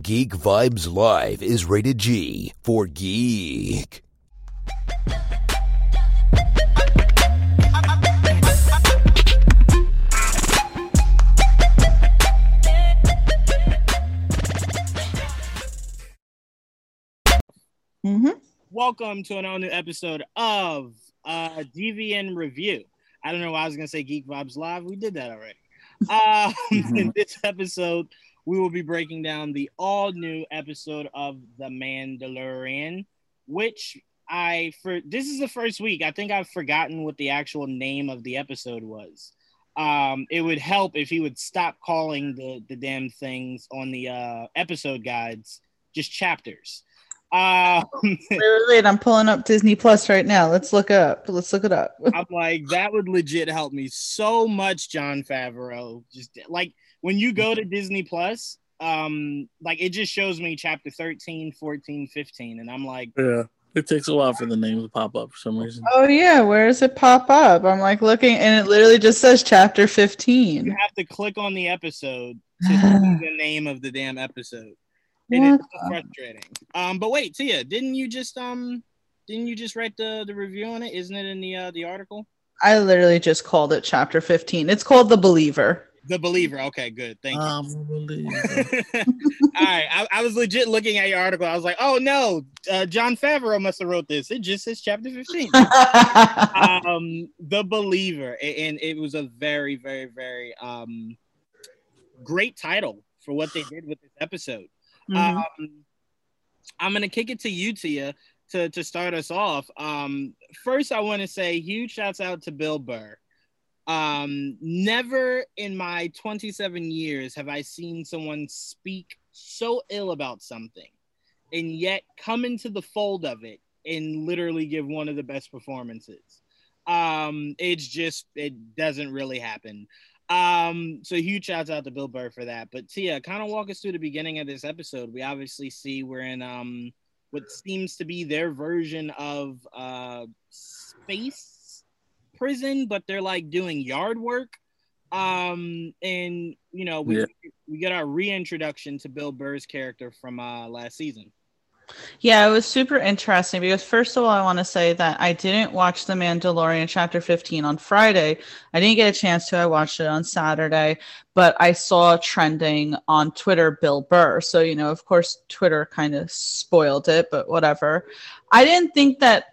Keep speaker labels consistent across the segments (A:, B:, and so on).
A: Geek Vibes Live is rated G for geek.
B: Mm-hmm.
C: Welcome to an all new episode of uh, GVN Review. I don't know why I was gonna say Geek Vibes Live. We did that already. Uh, In this episode, we will be breaking down the all new episode of The Mandalorian, which I for this is the first week. I think I've forgotten what the actual name of the episode was. Um, it would help if he would stop calling the the damn things on the uh, episode guides just chapters. Um,
B: Wait, wait, wait, I'm pulling up Disney Plus right now. Let's look up. Let's look it up.
C: I'm like, that would legit help me so much, Jon Favreau. Just like when you go to Disney Plus, um, like it just shows me chapter 13, 14, 15, and I'm like,
D: Yeah. It takes a while for the names to pop up for some reason.
B: Oh yeah, where does it pop up? I'm like looking, and it literally just says chapter 15.
C: you have to click on the episode to see the name of the damn episode. And it's so frustrating. Um, but wait, Tia, didn't you just um didn't you just write the, the review on it? Isn't it in the uh, the article?
B: I literally just called it chapter 15. It's called The Believer.
C: The believer. Okay, good. Thank you.
D: Um, believe-
C: All right, I, I was legit looking at your article. I was like, "Oh no, uh, Jon Favreau must have wrote this." It just says chapter fifteen. um, the believer, and it was a very, very, very um, great title for what they did with this episode.
B: Mhm.
C: Um, I'm gonna kick it to you, Tia, to to start us off. Um, first, I want to say huge shouts out to Bill Burr. Um, never in my 27 years have I seen someone speak so ill about something, and yet come into the fold of it and literally give one of the best performances. Um, it's just it doesn't really happen. Um, so huge shouts out to Bill Burr for that. But Tia, kind of walk us through the beginning of this episode. We obviously see we're in um what seems to be their version of uh space prison, but they're like doing yard work. Um, and you know, we
D: Yeah.
C: we get our reintroduction to Bill Burr's character from uh last season.
B: Yeah, it was super interesting because first of all, I want to say that I didn't watch The Mandalorian chapter 15 on Friday. I didn't get a chance to. I watched it on Saturday, but I saw trending on Twitter Bill Burr. So, you know, of course, Twitter kind of spoiled it, but whatever. I didn't think that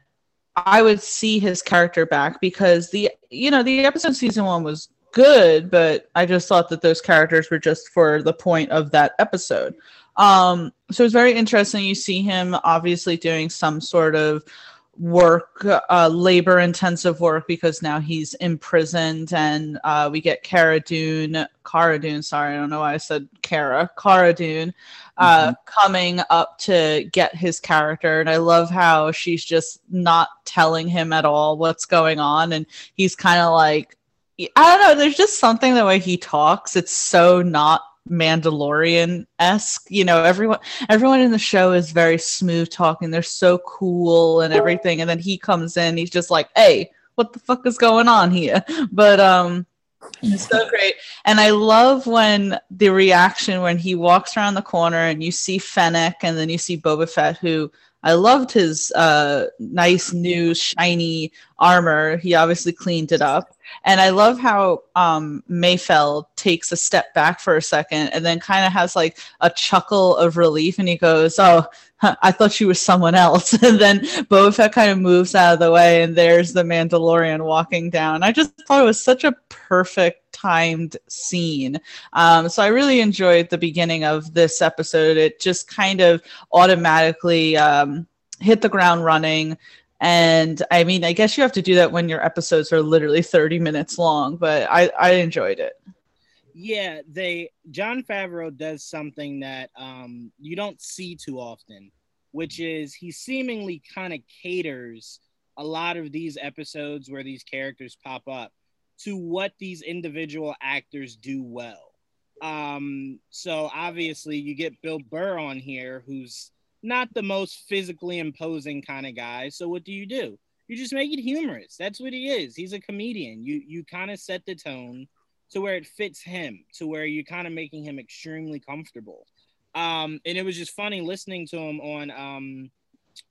B: I would see his character back because the, you know, the episode season one was good, but I just thought that those characters were just for the point of that episode. Um, so it's very interesting. You see him obviously doing some sort of work, uh, labor intensive work because now he's imprisoned, and uh, we get Cara Dune, Cara Dune. Sorry, I don't know why I said Cara, Cara Dune, uh, coming up to get his character, and I love how she's just not telling him at all what's going on, and he's kind of like. I don't know. There's just something the way he talks. It's so not Mandalorian esque. You know, everyone everyone in the show is very smooth talking. They're so cool and everything. And then he comes in, he's just like, "Hey, what the fuck is going on here?" But um, it's so great. And I love when the reaction when he walks around the corner and you see Fennec and then you see Boba Fett, who I loved his uh, nice new shiny armor. He obviously cleaned it up. And I love how um, Mayfeld takes a step back for a second and then kind of has like a chuckle of relief and he goes, Oh, huh, I thought you were someone else. and then Boba Fett kind of moves out of the way and there's the Mandalorian walking down. I just thought it was such a perfect timed scene. Um, so I really enjoyed the beginning of this episode. It just kind of automatically um, hit the ground running. And I mean, I guess you have to do that when your episodes are literally 30 minutes long, but I, I enjoyed it.
C: Yeah, they Jon Favreau does something that um you don't see too often, which is he seemingly kind of caters a lot of these episodes where these characters pop up to what these individual actors do well. Um, so obviously you get Bill Burr on here, who's not the most physically imposing kind of guy. So what do you do? You just make it humorous. That's what he is. He's a comedian. You you kind of set the tone to where it fits him, to where you're kind of making him extremely comfortable. Um, and it was just funny listening to him on um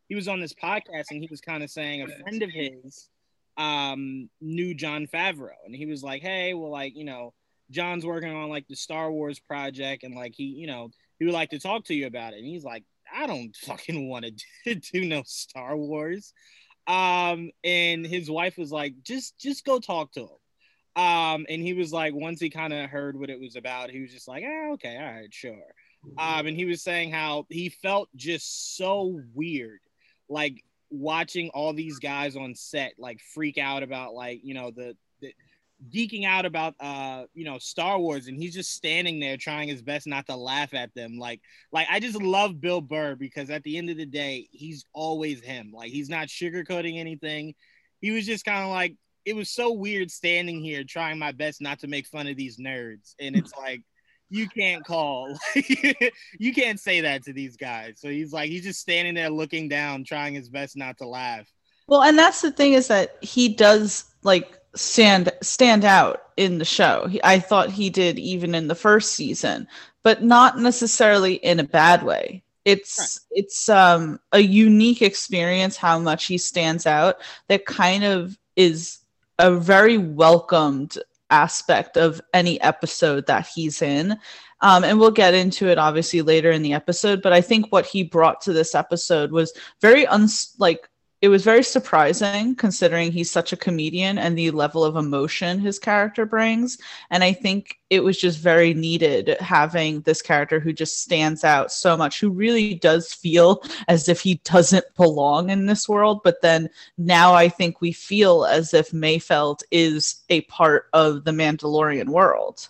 C: he was on this podcast and he was kind of saying a friend of his um knew Jon Favreau and he was like, Hey, well, like, you know, Jon's working on like the Star Wars project and like he, you know, he would like to talk to you about it. And he's like, I don't fucking want to do no Star Wars. Um, and his wife was like, just just go talk to him. Um, and he was like, once he kind of heard what it was about, he was just like, ah, okay, all right, sure. Um, and he was saying how he felt just so weird, like watching all these guys on set like freak out about like you know the, the geeking out about uh you know Star Wars and he's just standing there trying his best not to laugh at them. Like like I just love Bill Burr because at the end of the day he's always him. Like he's not sugarcoating anything. He was just kind of like it was so weird standing here trying my best not to make fun of these nerds. And it's like you can't call you can't say that to these guys so he's like he's just standing there looking down trying his best not to laugh
B: well and that's the thing is that he does like stand stand out in the show. He, I thought he did even in the first season, but not necessarily in a bad way. It's right. it's um, a unique experience how much he stands out. That kind of is a very welcomed aspect of any episode that he's in. Um, and we'll get into it obviously later in the episode. But I think what he brought to this episode was very uns like it was very surprising considering he's such a comedian and the level of emotion his character brings. And I think it was just very needed having this character who just stands out so much, who really does feel as if he doesn't belong in this world. But then now I think we feel as if Mayfeld is a part of the Mandalorian world.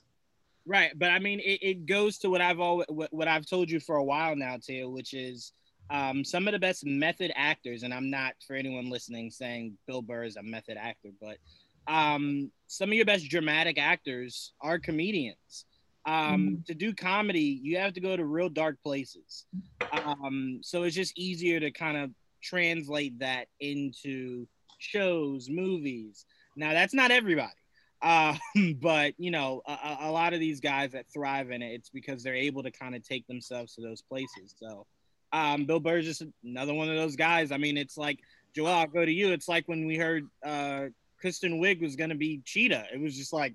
C: Right, but I mean, it, it goes to what I've always what, what I've told you for a while now, too, which is um, some of the best method actors, and I'm not for anyone listening saying Bill Burr is a method actor, but um, some of your best dramatic actors are comedians. Um, mm-hmm. To do comedy, you have to go to real dark places. Um, so it's just easier to kind of translate that into shows, movies. Now, that's not everybody. Uh, but you know, a, a, lot of these guys that thrive in it, it's because they're able to kind of take themselves to those places. So um, Bill Burr is just another one of those guys. I mean, it's like Joel. I'll go to you. It's like when we heard uh, Kristen Wiig was going to be Cheetah. It was just like,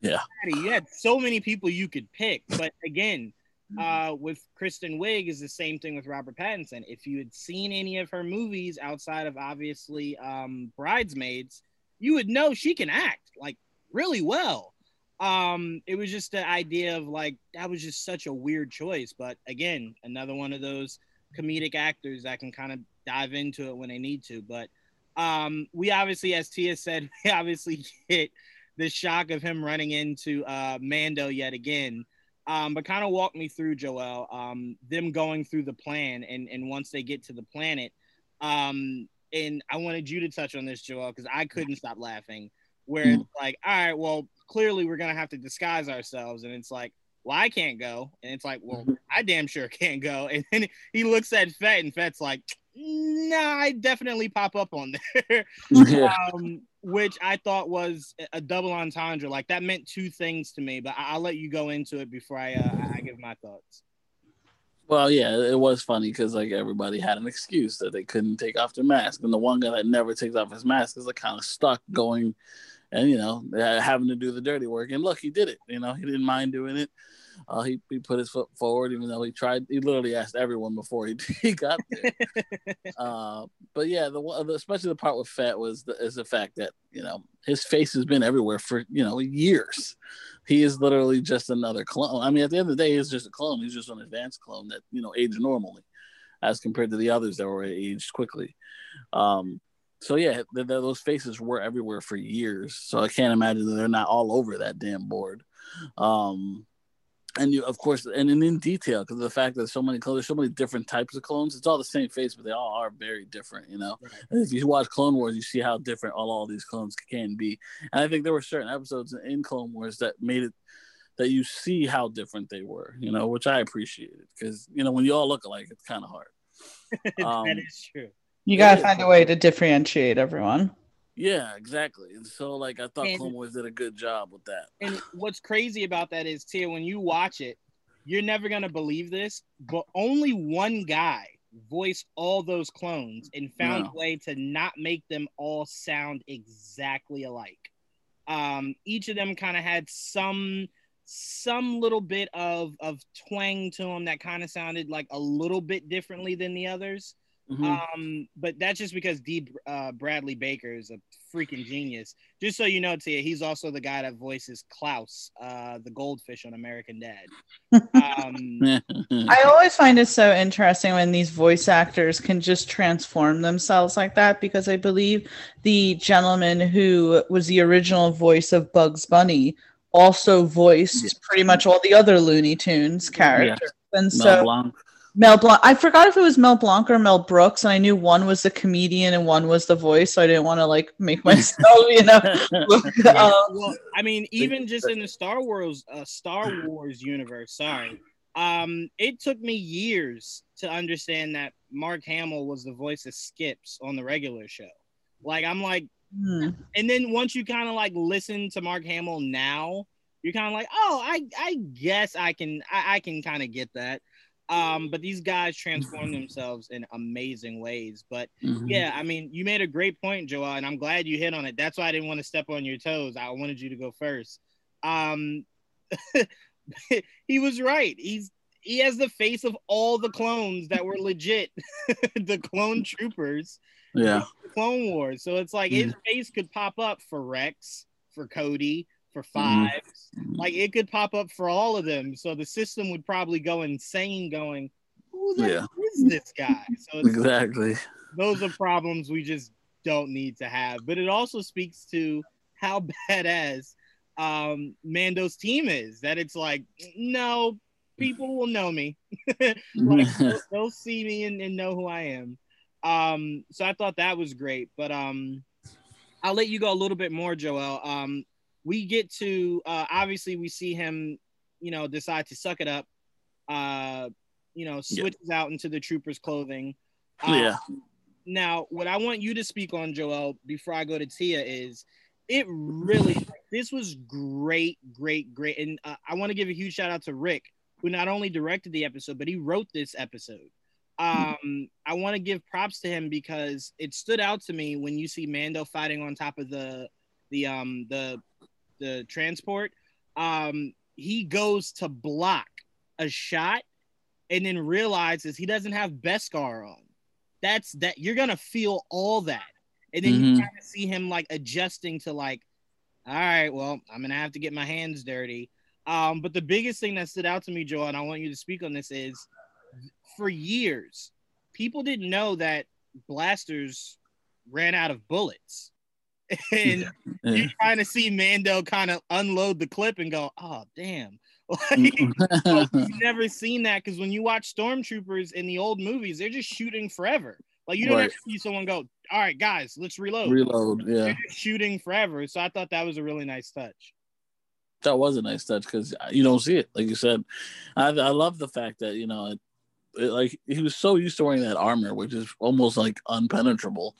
D: yeah,
C: you had so many people you could pick. But again, uh, with Kristen Wiig is the same thing with Robert Pattinson. If you had seen any of her movies outside of obviously um, Bridesmaids, you would know she can act like really well. Um, it was just the idea of like that was just such a weird choice. But again, another one of those comedic actors that can kind of dive into it when they need to. But um, we obviously, as Tia said, we obviously get the shock of him running into uh, Mando yet again. Um, but kind of walk me through, Joel, um, them going through the plan. And, and once they get to the planet, um, and I wanted you to touch on this, Joel, because I couldn't stop laughing. Where mm. it's like, all right, well, clearly we're gonna have to disguise ourselves, and it's like, well, I can't go, and it's like, well. I damn sure can't go, and then he looks at Fett, and Fett's like, nah, I definitely pop up on there, yeah. um, which I thought was a double entendre. Like that meant two things to me, but I- will let you go into it before I uh, I give my thoughts.
D: Well, yeah, it was funny because like everybody had an excuse that they couldn't take off their mask, and the one guy that never takes off his mask is like kind of stuck going and you know having to do the dirty work. And look, he did it. You know, he didn't mind doing it. Uh, he he put his foot forward, even though he tried. He literally asked everyone before he he got there. uh, but yeah, the, especially the part with Fett was the, is the fact that you know his face has been everywhere for you know years. He is literally just another clone. I mean, at the end of the day, he's just a clone. He's just an advanced clone that you know aged normally, as compared to the others that were aged quickly. Um, so yeah, those faces were everywhere for years. So I can't imagine that they're not all over that damn board. Um, and you, of course, and, and in detail because the fact that so many clones, so many different types of clones. It's all the same face, but they all are very different. You know, right. if you watch Clone Wars, you see how different all, all these clones can be. And I think there were certain episodes in Clone Wars that made it that you see how different they were. You know, which I appreciated because you know when you all look alike, it's kind of hard.
C: Um, that is true.
B: You gotta find a way to differentiate everyone.
D: Yeah, exactly. And so, like, I thought and, Clone Wars did a good job with that.
C: And what's crazy about that is, Tia, when you watch it, you're never gonna believe this, but only one guy voiced all those clones and found
D: Yeah.
C: a way to not make them all sound exactly alike. Um, each of them kind of had some some little bit of of twang to them that kind of sounded like a little bit differently than the others.
D: Mhm.
C: Um, but that's just because Dee. Uh, Bradley Baker is a freaking genius. Just so you know, Tia, he's also the guy that voices Klaus, uh, the goldfish on American Dad. Um,
B: I always find it so interesting when these voice actors can just transform themselves like that because I believe the gentleman who was the original voice of Bugs Bunny also voiced pretty much all the other Looney Tunes characters. And so
D: Blanc.
B: Mel Blanc, I forgot if it was Mel Blanc or Mel Brooks, and I knew one was the comedian and one was the voice, so I didn't want to like make myself, you know. look, um,
C: well, I mean, even just in the Star Wars, uh, Star Wars universe, sorry, um, it took me years to understand that Mark Hamill was the voice of Skips on the regular show. Like, I'm like,
B: hmm.
C: and then once you kind of like listen to Mark Hamill now, you're kind of like, oh, I I guess I can I, I can kind of get that. Um, but these guys transform themselves in amazing ways. But
D: Mhm.
C: yeah, I mean, you made a great point, Joel, and I'm glad you hit on it. That's why I didn't want to step on your toes. I wanted you to go first. Um, he was right. He's he has the face of all the clones that were legit, the clone troopers
D: Yeah.
C: Clone Wars. So it's like his face could pop up for Rex, for Cody, for Fives. Like it could pop up for all of them. So the system would probably go insane going, who the
D: Yeah.
C: is this guy? So it's,
D: Exactly.
C: those are problems we just don't need to have. But it also speaks to how badass um, Mando's team is. That it's like, no, people will know me. like they'll, they'll see me and, and know who I am. Um, so I thought that was great. But um, I'll let you go a little bit more, Joel. Um, we get to uh, obviously we see him, you know, decide to suck it up. Uh, you know,
D: Yeah.
C: switches out into the trooper's clothing. Um,
D: yeah.
C: now, what I want you to speak on, Joel, before I go to Tia, is it really this was great, great, great, and uh, I want to give a huge shout out to Rick, who not only directed the episode but he wrote this episode. Um, I want to give props to him because it stood out to me when you see Mando fighting on top of the the um the the transport. Um, he goes to block a shot and then realizes he doesn't have Beskar on. That's that you're gonna feel all that, and then you
D: Mhm.
C: kind of see him like adjusting to like, all right, well, I'm gonna have to get my hands dirty. Um, but the biggest thing that stood out to me, Joel, and I want you to speak on this is, for years, people didn't know that blasters ran out of bullets, and
D: yeah.
C: you're trying to see Mando kind of unload the clip and go, oh damn. Like, you've never seen that because when you watch stormtroopers in the old movies, they're just shooting forever. Like you don't
D: Right.
C: ever see someone go, "All right, guys, let's reload."
D: Reload. Yeah.
C: They're just shooting forever. So I thought that was a really nice touch.
D: that was a nice touch because uh, you don't see it, like you said. I, I love the fact that you know, it, like he was so used to wearing that armor, which is almost like unpenetrable.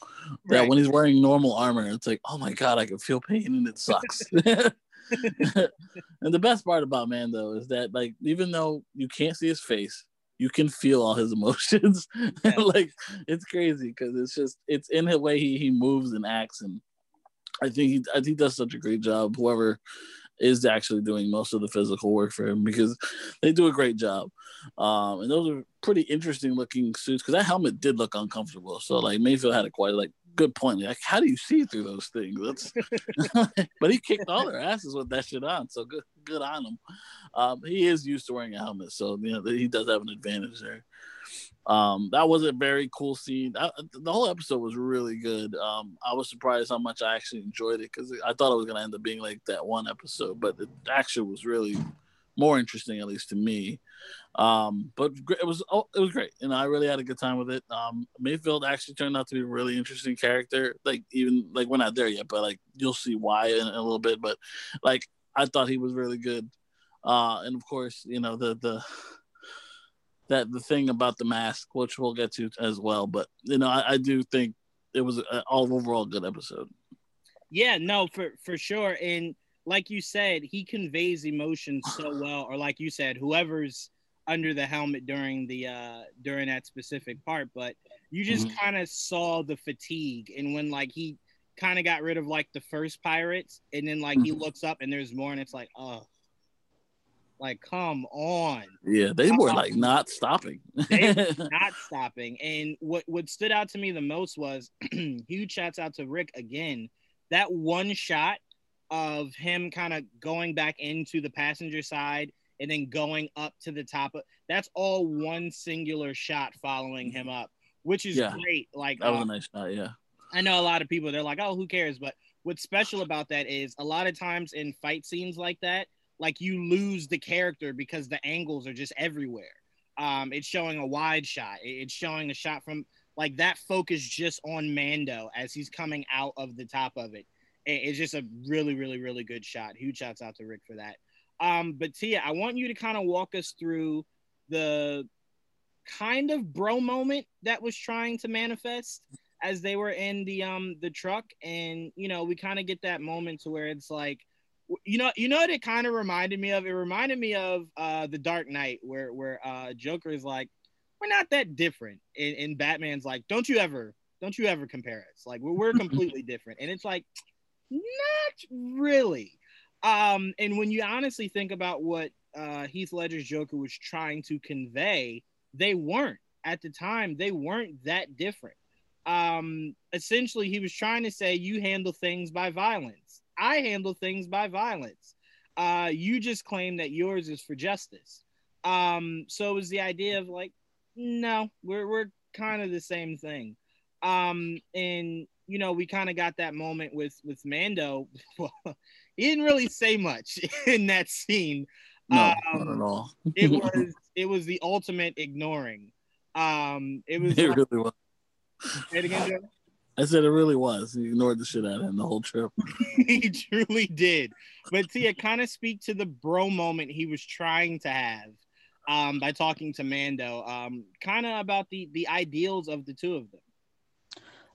D: That
C: Right.
D: when he's wearing normal armor, it's like, oh my god, I can feel pain and it sucks. and the best part about Mando is that, like, even though you can't see his face, you can feel all his emotions.
C: Yeah.
D: like, it's crazy because it's just it's in the way he he moves and acts, and I think he I think he does such a great job. Whoever is actually doing most of the physical work for him because they do a great job. Um, and those are pretty interesting looking suits because that helmet did look uncomfortable. So like Mayfeld had a quite like good point. Like, how do you see through those things? That's but he kicked all their asses with that shit on. So good good on him. Um, he is used to wearing a helmet, so you know he does have an advantage there. Um, that was a very cool scene. The whole episode was really good. Um, I was surprised how much I actually enjoyed it because I thought it was gonna end up being like that one episode, but it actually was really more interesting, at least to me. Um, but it was oh, it was great, and I really had a good time with it. Um, Mayfeld actually turned out to be a really interesting character. Like even like we're not there yet, but like you'll see why in, in a little bit. But like I thought he was really good. Uh, and of course, you know the the that the thing about the mask, which we'll get to as well. But you know, I, I do think it was an all overall good episode.
C: Yeah, no, for for sure. And like you said, he conveys emotion so well, or like you said, whoever's under the helmet during the uh during that specific part, but you just
D: Mhm.
C: kind of saw the fatigue, and when like he kind of got rid of like the first pirates, and then like he
D: Mhm.
C: looks up and there's more, and it's like, oh, like come on.
D: Yeah, they were like not stopping.
C: They not stopping. And what what stood out to me the most was huge shouts out to Rick again. That one shot of him kind of going back into the passenger side and then going up to the top of that's all one singular shot following him up, which is
D: Yeah.
C: great. Like
D: that was a
C: uh,
D: nice shot. Yeah.
C: I know a lot of people they're like, oh, who cares? But what's special about that is a lot of times in fight scenes like that, like you lose the character because the angles are just everywhere. Um, it's showing a wide shot. It's showing a shot from like that focus just on Mando as he's coming out of the top of it. It- It's just a really, really, really good shot. Huge shouts out to Rick for that. Um, but Tia, I want you to kind of walk us through the kind of bro moment that was trying to manifest as they were in the um the truck and you know we kind of get that moment to where it's like you know you know what it kind of reminded me of? It reminded me of uh the dark knight where where uh joker is like we're not that different. And, and batman's like don't you ever don't you ever compare us. Like we're, we're completely different. And it's like not really. Um and when you honestly think about what uh heath ledger's joker was trying to convey they weren't. At the time they weren't that different. Um essentially he was trying to say you handle things by violence i handle things by violence uh you just claim that yours is for justice um so it was the idea of like no we're we're kind of the same thing um and you know we kind of got that moment with with mando well he didn't really say much in that scene
D: No,
C: Um,
D: not at all.
C: it was it was the ultimate ignoring um it was
D: it
C: like-
D: really was.
C: say it again, Joe?
D: I said it really was. He ignored the shit out of him the whole trip.
C: he truly did. But Tia, kind of speak to the bro moment he was trying to have um, by talking to Mando, um, kind of about the the ideals of the two of them.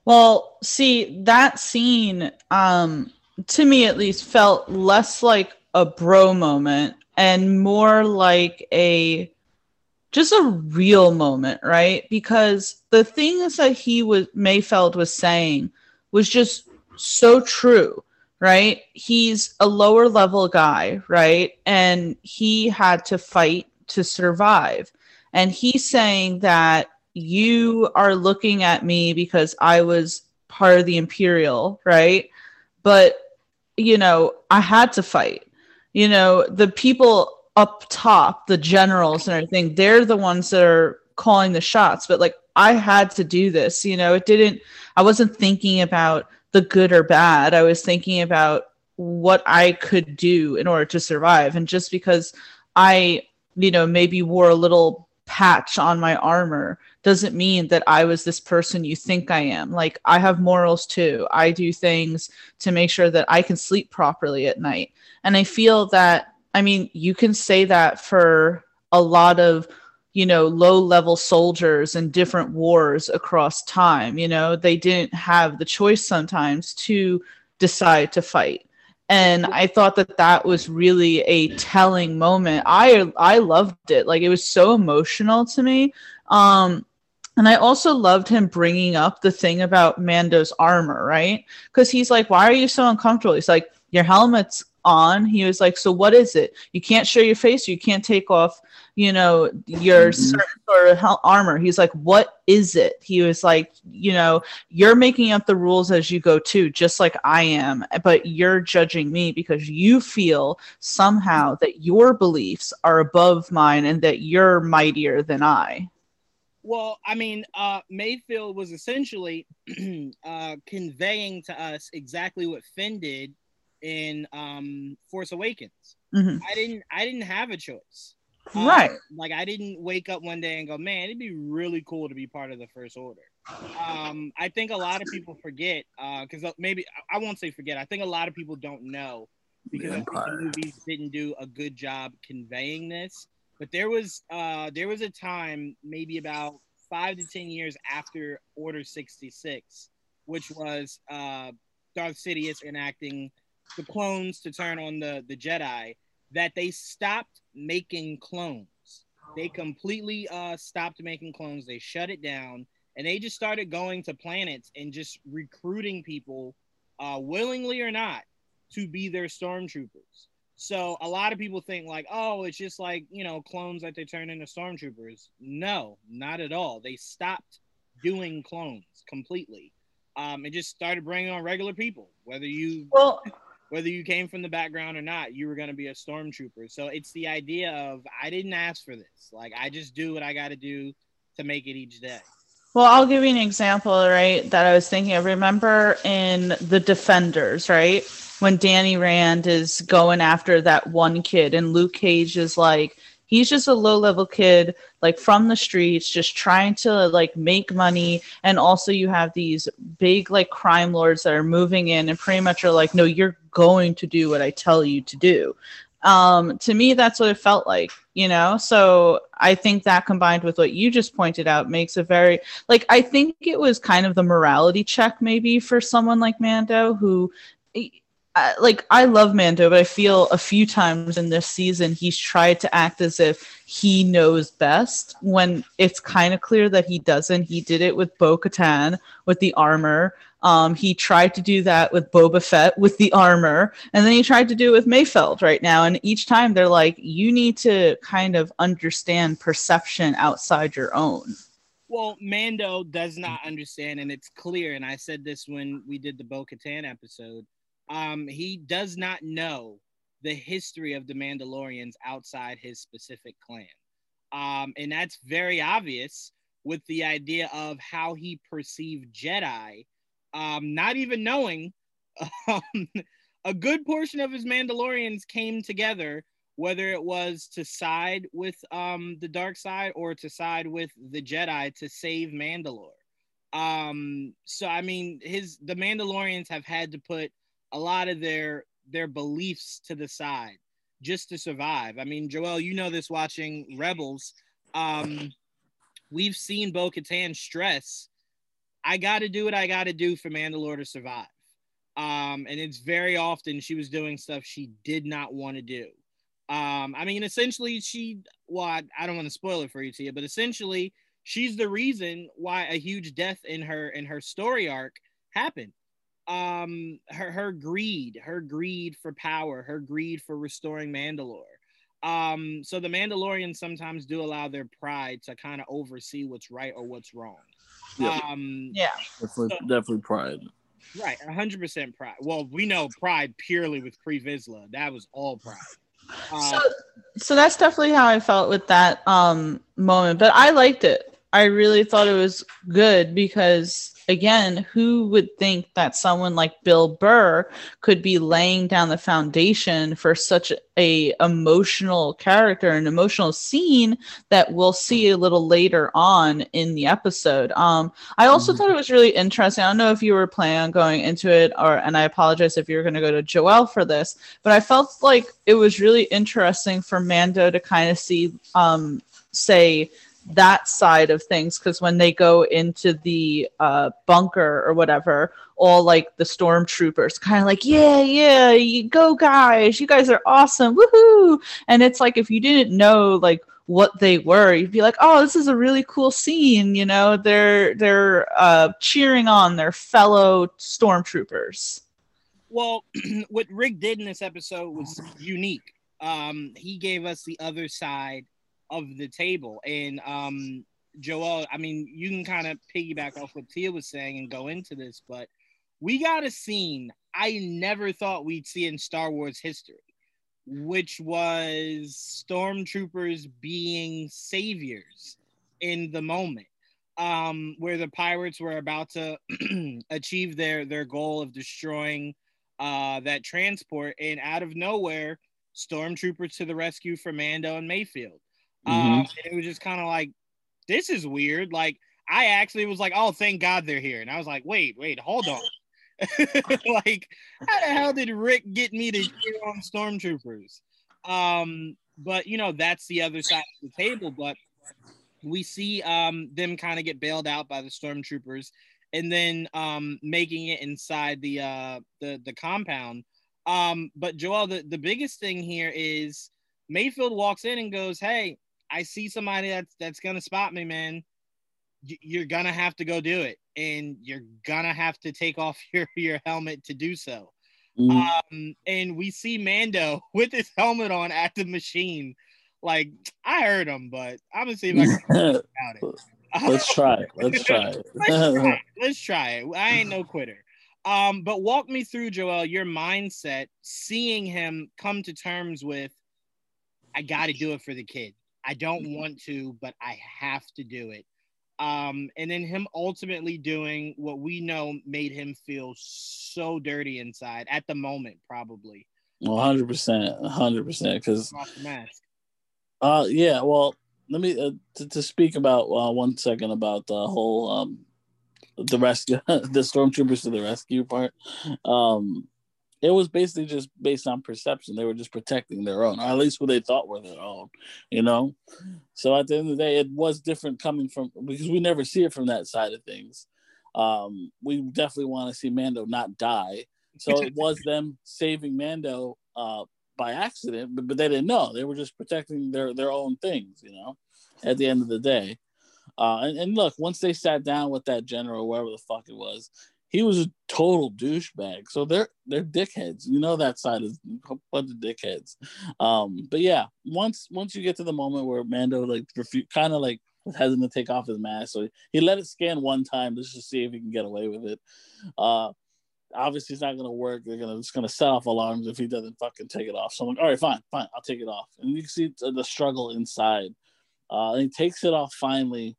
B: Well, see, that scene, um, to me at least, felt less like a bro moment and more like a just a real moment, right? Because the things that he was Mayfeld was saying was just so true, right? He's a lower level guy, right? And he had to fight to survive. And he's saying that you are looking at me because I was part of the Imperial, right? But, you know, I had to fight. You know, the people up top, the generals and everything, they're the ones that are calling the shots. But, like, I had to do this. You know, it didn't, I wasn't thinking about the good or bad. I was thinking about what I could do in order to survive. And just because I, you know, maybe wore a little patch on my armor doesn't mean that I was this person you think I am. Like I have morals too. I do things to make sure that I can sleep properly at night. And I feel that I mean, you can say that for a lot of you know low level soldiers in different wars across time you know they didn't have the choice sometimes to decide to fight and i thought that that was really a telling moment i i loved it like it was so emotional to me um and I also loved him bringing up the thing about Mando's armor, right? Because he's like, Why are you so uncomfortable? He's like, Your helmet's on. He was like, So what is it? You can't show your face, you can't take off, you know, your
D: Mhm.
B: certain sort of hel- armor. He's like, What is it? He was like, You know, you're making up the rules as you go too, just like I am, but you're judging me because you feel somehow that your beliefs are above mine and that you're mightier than I.
C: Well, I mean, uh, Mayfeld was essentially uh, conveying to us exactly what Finn did in um, Force Awakens.
B: Mhm.
C: I didn't, I didn't have a choice. Uh,
B: Right.
C: Like I didn't wake up one day and go, man, it'd be really cool to be part of the First Order. Um, I think a lot of people forget because uh, maybe I won't say forget. I think a lot of people don't know because I think the movies didn't do a good job conveying this. But there was uh, there was a time, maybe about five to ten years after Order sixty six, which was uh, Darth Sidious enacting the clones to turn on the the Jedi that they stopped making clones. They completely uh, stopped making clones. They shut it down, and they just started going to planets and just recruiting people, uh, willingly or not, to be their stormtroopers. So a lot of people think like, oh, it's just like you know clones that they turn into stormtroopers. No, not at all. They stopped doing clones completely. Um, it just started bringing on regular people, whether you
B: Well,
C: whether you came from the background or not, you were going to be a stormtrooper. So it's the idea of I didn't ask for this. Like I just do what I got to do to make it each day.
B: Well, I'll give you an example, right? That I was thinking of. Remember in The Defenders, right? When Danny Rand is going after that one kid, and Luke Cage is like, he's just a low level kid, like from the streets, just trying to like make money. And also, you have these big like crime lords that are moving in and pretty much are like, no, you're going to do what I tell you to do um to me that's what it felt like you know so i think that combined with what you just pointed out makes a very like i think it was kind of the morality check maybe for someone like mando who like i love mando but i feel a few times in this season he's tried to act as if he knows best when it's kind of clear that he doesn't he did it with bo-katan with the armor um, he tried to do that with Boba Fett with the armor, and then he tried to do it with Mayfeld right now. And each time they're like, you need to kind of understand perception outside your own.
C: Well, Mando does not understand, and it's clear. And I said this when we did the Bo Katan episode. Um, he does not know the history of the Mandalorians outside his specific clan. Um, and that's very obvious with the idea of how he perceived Jedi um, not even knowing um, a good portion of his Mandalorians came together, whether it was to side with um, the dark side or to side with the Jedi to save Mandalore. Um, so I mean, his the Mandalorians have had to put a lot of their their beliefs to the side just to survive. I mean, Joel, you know this watching Rebels. Um, we've seen Bo Katan stress I got to do what I got to do for Mandalore to survive. Um, and it's very often she was doing stuff she did not want to do. Um, I mean, essentially, she, well, I, I don't want to spoil it for you, Tia, but essentially, she's the reason why a huge death in her in her story arc happened. Um, her her greed, her greed for power, her greed for restoring Mandalore. Um, so the Mandalorians sometimes do allow their pride to kind of oversee what's right or what's wrong.
D: Yeah.
C: Um,
B: Yeah.
D: Definitely,
C: So-
D: definitely pride.
C: right, hundred percent pride. Well, we know pride purely with Pre Vizsla. That was all pride. Uh,
B: So, so that's definitely how I felt with that um moment. But I liked it. I really thought it was good because again, who would think that someone like Bill Burr could be laying down the foundation for such a emotional character, an emotional scene that we'll see a little later on in the episode. Um, I also
D: Mhm.
B: thought it was really interesting. I don't know if you were planning on going into it, or and I apologize if you're going to go to Joel for this, but I felt like it was really interesting for Mando to kind of see, um, say that side of things because when they go into the uh, bunker or whatever, all like the stormtroopers kind of like, yeah, yeah, you go guys, you guys are awesome, woohoo! And it's like if you didn't know like what they were, you'd be like, oh, this is a really cool scene, you know? They're they're uh, cheering on their fellow stormtroopers.
C: Well, what Rick did in this episode was unique. Um, he gave us the other side of the table, and um, Joel, I mean, you can kind of piggyback off what Tia was saying and go into this, but we got a scene I never thought we'd see in Star Wars history, which was stormtroopers being saviors in the moment um, where the pirates were about to achieve their their goal of destroying uh, that transport, and out of nowhere, stormtroopers to the rescue for Mando and Mayfeld. Um, and it was just kind of like, this is weird. Like, I actually was like, oh, thank God they're here, and I was like, wait, wait, hold on. like, how the hell did Rick get me to cheer on stormtroopers? Um, but you know, that's the other side of the table. But we see um, them kind of get bailed out by the stormtroopers, and then um, making it inside the uh, the the compound. Um, but Joel, the, the biggest thing here is Mayfeld walks in and goes, Hey, I see somebody that's that's gonna spot me, man. You're gonna have to go do it, and you're gonna have to take off your, your helmet to do so.
D: Mhm.
C: Um, and we see Mando with his helmet on at the machine. Like I heard him, but I'm gonna see if I can about it.
D: Let's try it. Let's try it.
C: Let's try it. Let's try it. I ain't no quitter. Um, but walk me through, Joel, your mindset, seeing him come to terms with, I got to do it for the kid. I don't want to, but I have to do it. Um, and then him ultimately doing what we know made him feel so dirty inside at the moment, probably.
D: Well, hundred percent, hundred percent. Because. Uh, yeah. Well, let me uh, to, to speak about uh, one second about the whole um the rescue, the stormtroopers to the rescue part. Um, it was basically just based on perception. They were just protecting their own, or at least what they thought were their own. You know. So at the end of the day, it was different coming from because we never see it from that side of things. Um, we definitely want to see Mando not die. So it was them saving Mando uh, by accident, but, but they didn't know. They were just protecting their their own things, you know. At the end of the day, uh, and, and look, once they sat down with that general, wherever the fuck it was, he was a total douchebag. So they're they're dickheads. You know that side is a bunch of dickheads. Um, but yeah, once once you get to the moment where Mando like refu- kind of like was hesitant to take off his mask, so he let it scan one time just to see if he can get away with it. Uh, obviously it's not gonna work. They're gonna it's gonna set off alarms if he doesn't fucking take it off. So I'm like, all right, fine, fine, I'll take it off. And you can see the struggle inside. Uh, and he takes it off finally.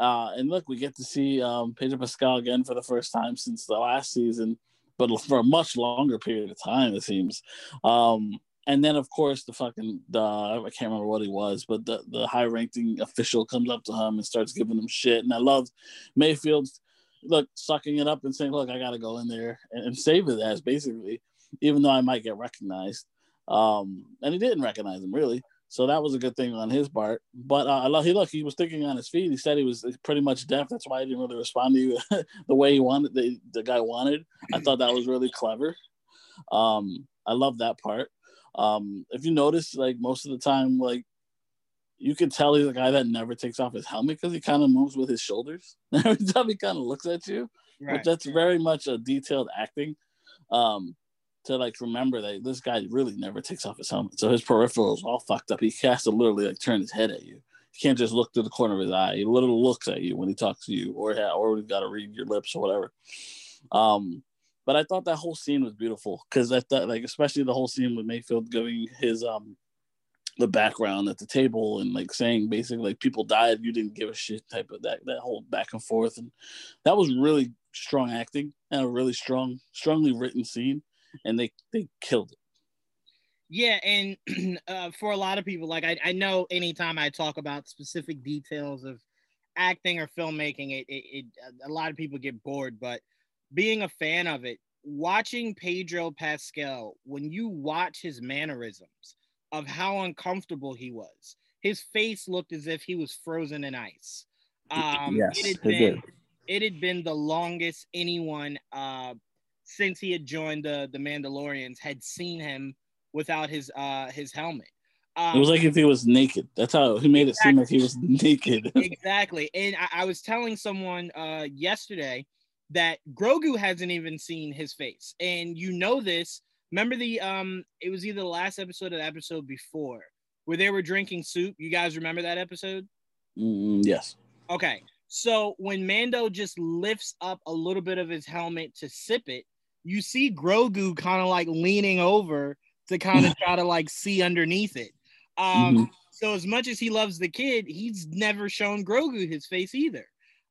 D: Uh, and look, we get to see um, Pedro Pascal again for the first time since the last season, but for a much longer period of time, it seems. Um, and then, of course, the fucking I can't remember what he was, but the the high ranking official comes up to him and starts giving him shit. And I love Mayfeld, look sucking it up and saying, "Look, I got to go in there and, and save his ass," basically, even though I might get recognized. Um, and he didn't recognize him really, so that was a good thing on his part. But uh, I love he look he was thinking on his feet. He said he was pretty much deaf. That's why he didn't really respond to you the way he wanted. The, the guy wanted. I thought that was really clever. Um, I love that part. Um, if you notice, like most of the time, like you can tell he's a guy that never takes off his helmet because he kind of moves with his shoulders every time he kind of looks at you. But that's very much a detailed acting. Um, to like remember that this guy really never takes off his helmet, so his peripherals all fucked up. He has to literally like turn his head at you. He can't just look through the corner of his eye. He literally looks at you when he talks to you, or or we've got to read your lips or whatever. Um, but I thought that whole scene was beautiful because I thought like especially the whole scene with Mayfeld giving his um the background at the table and like saying basically like people died, you didn't give a shit type of that that whole back and forth and that was really strong acting and a really strong strongly written scene and they they killed it.
C: Yeah, and uh, for a lot of people, like I, I know anytime I talk about specific details of acting or filmmaking, it, it, it a lot of people get bored. But being a fan of it, watching Pedro Pascal, when you watch his mannerisms of how uncomfortable he was, his face looked as if he was frozen in ice. Um,
D: Yes,
C: it had
D: it
C: been
D: did.
C: it had been the longest anyone uh, since he had joined the the Mandalorians had seen him without his uh his helmet. Um,
D: It was like if he was naked. That's how he made it seem like he was naked.
C: exactly, and I, I was telling someone uh yesterday that Grogu hasn't even seen his face, and you know this. Remember the um, it was either the last episode or the episode before where they were drinking soup. You guys remember that episode?
D: Mm, yes.
C: Okay. So when Mando just lifts up a little bit of his helmet to sip it, you see Grogu kind of like leaning over to kind of try to like see underneath it. Um,
D: Mhm.
C: So as much as he loves the kid, he's never shown Grogu his face either.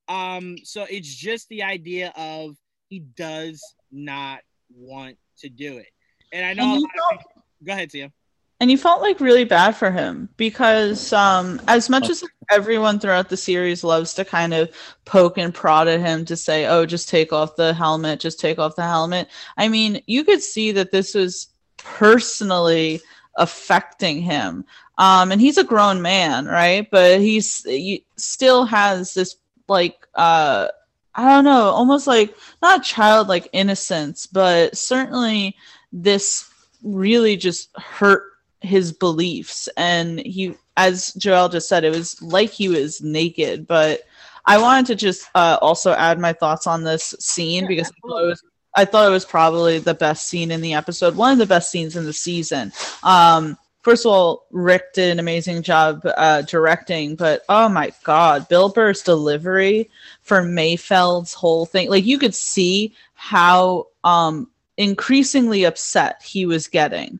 C: Um, so it's just the idea of he does not want to do it. And I know
B: And you
C: lot of
B: felt-
C: people- go ahead, Tia.
B: And you felt like really bad for him because um, as much as everyone throughout the series loves to kind of poke and prod at him to say, "Oh, just take off the helmet, just take off the helmet." I mean, you could see that this was personally affecting him. Um, and he's a grown man, right? But he's he still has this like uh, I don't know, almost like not childlike innocence, but certainly this really just hurt his beliefs. And he as joel just said it was like he was naked but i wanted to just uh, also add my thoughts on this scene
C: Yeah,
B: because I thought,
C: absolutely.
B: it was, I thought it was probably the best scene in the episode one of the best scenes in the season. Um first of all rick did an amazing job uh, directing but oh my god bill burr's delivery for mayfeld's whole thing like you could see how um increasingly upset he was getting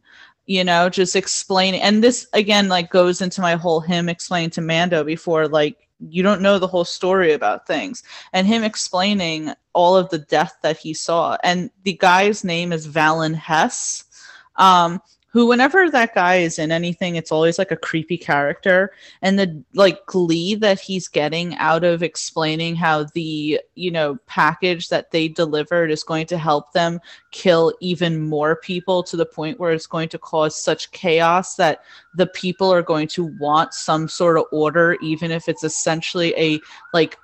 B: you know just explaining and this again like goes into my whole him explaining to mando before like you don't know the whole story about things and him explaining all of the death that he saw and the guy's name is Valin Hess um who whenever that guy is in anything it's always like a creepy character. And the like glee that he's getting out of explaining how the you know package that they delivered is going to help them kill even more people to the point where it's going to cause such chaos that the people are going to want some sort of order even if it's essentially a like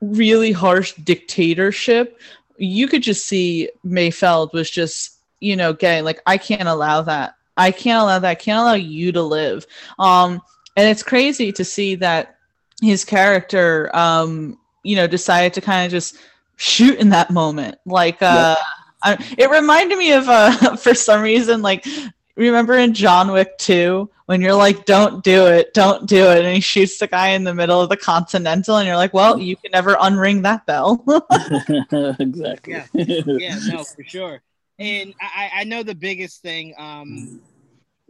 B: really harsh dictatorship. You could just see mayfeld was just you know getting like i can't allow that i can't allow that I can't allow you to live um and it's crazy to see that his character um you know decided to kind of just shoot in that moment like uh I, it reminded me of uh for some reason like remember in john wick 2 when you're like don't do it don't do it and he shoots the guy in the middle of the continental and you're like well you can never unring that bell
D: exactly.
C: Yeah. yeah, no, for sure. And I, I- I know the biggest thing um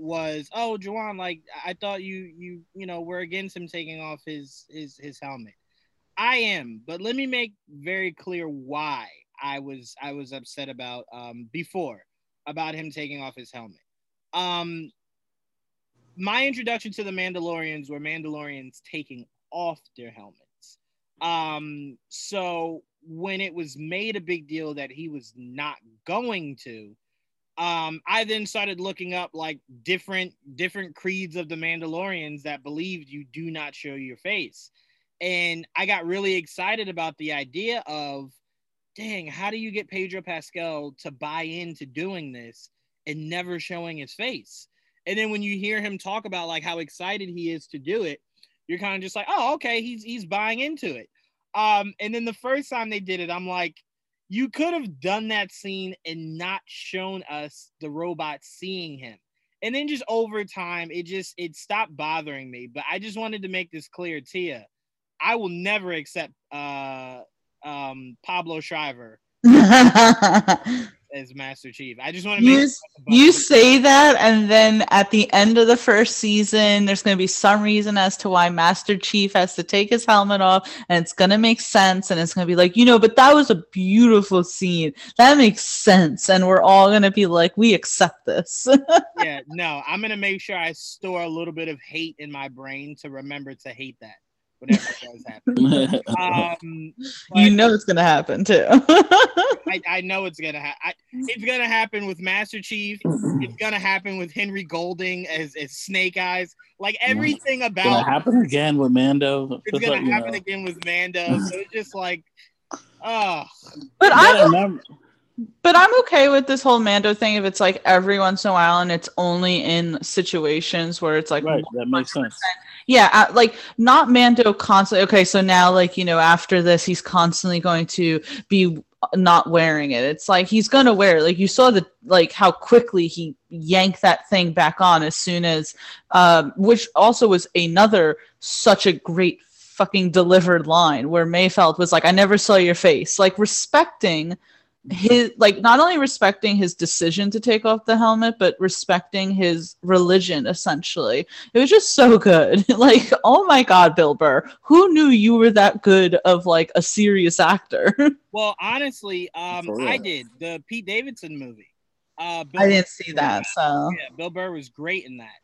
C: was oh Juwaan, like I thought you you you know were against him taking off his his his helmet. I am, but let me make very clear why I was I was upset about um before about him taking off his helmet. Um my introduction to the Mandalorians were Mandalorians taking off their helmets. Um so when it was made a big deal that he was not going to um i then started looking up like different different creeds of the mandalorians that believed you do not show your face. And i got really excited about the idea of dang how do you get pedro pascal to buy into doing this and never showing his face? And then when you hear him talk about like how excited he is to do it you're kind of just like oh okay he's he's buying into it. Um, and then the first time they did it, I'm like, you could have done that scene and not shown us the robot seeing him. And then just over time, it just it stopped bothering me. But I just wanted to make this clear, Tia. I will never accept uh um Pablo Schreiber as Master Chief. I just want to
B: you, you say that and then at the end of the first season there's going to be some reason as to why master chief has to take his helmet off and it's going to make sense and it's going to be like you know but that was a beautiful scene. That makes sense and we're all going to be like we accept this.
C: Yeah, no, I'm gonna make sure I store a little bit of hate in my brain to remember to hate that whenever it does happen. Um,
B: you know it's going to happen too
C: I, I know it's gonna happen. It's gonna happen with Master Chief. It's gonna happen with Henry Golding as, as Snake Eyes. Like everything
D: Gonna
C: about
D: happen again with Mando.
C: it's
D: Just
C: gonna
D: like, you
C: happen
D: know.
C: again with Mando. So it's just like, oh,
B: but i'm
D: gotta remember-
B: But I'm okay with this whole Mando thing if it's like every once in a while and it's only in situations where it's like
D: right, that makes sense.
B: Yeah, uh, like not Mando constantly. Okay, so now like you know after this he's constantly going to be not wearing it. It's like he's gonna wear it. Like you saw the like how quickly he yanked that thing back on as soon as, um, which also was another such a great fucking delivered line where Mayfeld was like, "I never saw your face," like respecting his like not only respecting his decision to take off the helmet but respecting his religion essentially it was just so good like oh my god bill burr who knew you were that good of like a serious actor
C: well, honestly, um, I did the Pete Davidson movie. Uh, Bill
B: i didn't see that so
C: Yeah, Bill Burr was great in that.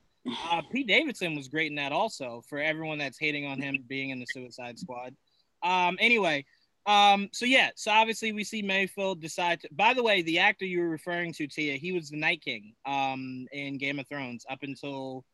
C: Uh, Pete Davidson was great in that also. For everyone that's hating on him being in the Suicide Squad. Um, anyway, um, so yeah, so obviously we see Mayfeld decide to. By the way, the actor you were referring to, Tia, he was the Night King um, in Game of Thrones up until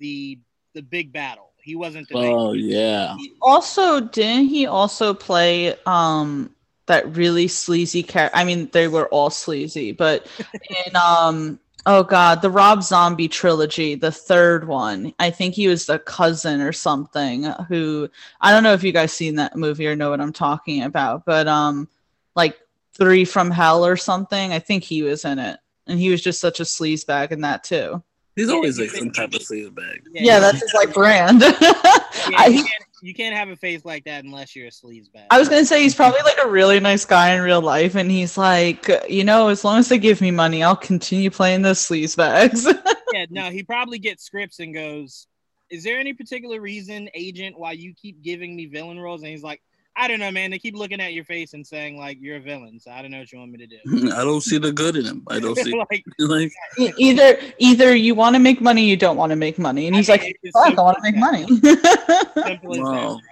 C: the the big battle. He wasn't the
D: Oh
C: King.
D: yeah.
B: He also didn't he also play um that really sleazy character. I mean, they were all sleazy, but in um oh god, the Rob Zombie trilogy, the third one, I think he was the cousin or something who I don't know if you guys seen that movie or know what I'm talking about, but um like Three from Hell or something, I think he was in it. And he was just such a sleaze bag in that too.
D: He's always like some type of sleaze bag.
B: Yeah, that's his like brand.
C: Yeah,
B: I,
C: you, can't, have a face like that unless you're a sleaze bag.
B: I was gonna say he's probably like a really nice guy in real life, and he's like, you know, as long as they give me money, I'll continue playing the sleaze bags.
C: yeah, no, he probably gets scripts and goes, "Is there any particular reason, agent, why you keep giving me villain roles?" And he's like, "I don't know, man. They keep looking at your face and saying like you're a villain, so I don't know what you want me to do."
D: I don't see the good in him. I don't see
C: like,
D: like
B: either either you want to make money, you don't want to make money, and he's
C: I
B: like,
C: mean, it's
B: fuck, I want to make money.
C: simple as
D: Wow.
C: that,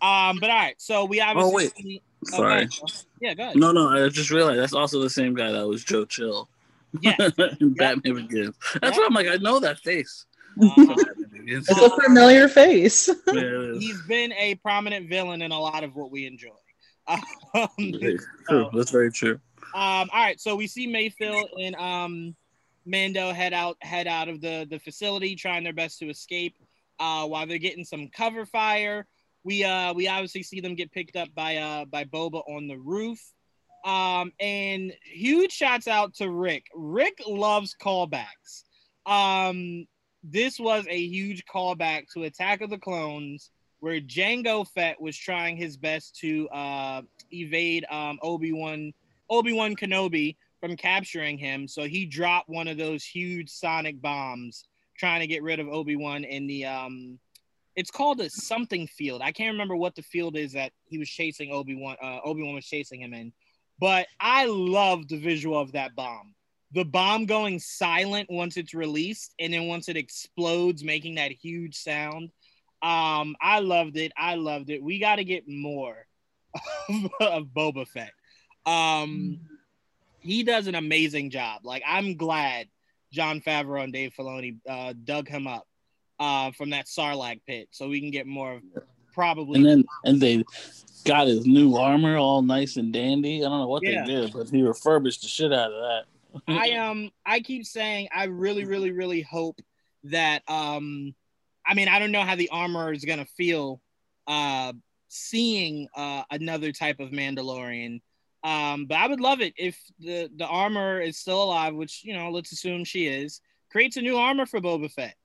C: bro. Um, but all right, so we obviously.
D: wait.
C: see- oh,
D: sorry.
C: yeah, go ahead.
D: No, no, I just realized that's also the same guy that was Joe Chill.
C: Yeah.
D: in Batman Begins. That's
C: Yeah.
D: why I'm like, I know that face.
C: Uh-huh.
D: Batman Begins.
B: it's a familiar face.
D: Yeah, it is.
C: He's been a prominent villain in a lot of what we enjoy. Um,
D: True. That's very true.
C: Um, all right, so we see Mayfeld and um, Mando head out head out of the the facility, trying their best to escape. Uh, while they're getting some cover fire, we uh we obviously see them get picked up by uh by Boba on the roof. Um, and huge shouts out to Rick. Rick loves callbacks. Um, this was a huge callback to Attack of the Clones, where Jango Fett was trying his best to uh evade um Obi Wan Obi Wan Kenobi from capturing him. So he dropped one of those huge sonic bombs, trying to get rid of Obi Wan in the um. It's called a something field. I can't remember what the field is that he was chasing Obi Wan. Uh, Obi Wan was chasing him in, but I love the visual of that bomb. The bomb going silent once it's released, and then once it explodes, making that huge sound. Um, I loved it. I loved it. We got to get more of Boba Fett. Um, he does an amazing job. Like I'm glad Jon Favreau and Dave Filoni uh, dug him up uh, from that Sarlacc pit, so we can get more of probably.
D: And then and they got his new armor all nice and dandy. I don't know what
C: Yeah.
D: they did, but he refurbished the shit out of that.
C: I um I keep saying I really really really hope that um I mean I don't know how the armor is gonna feel uh seeing uh another type of Mandalorian. Um but I would love it if the the Armorer is still alive which you know let's assume she is. Creates a new armor for Boba Fett.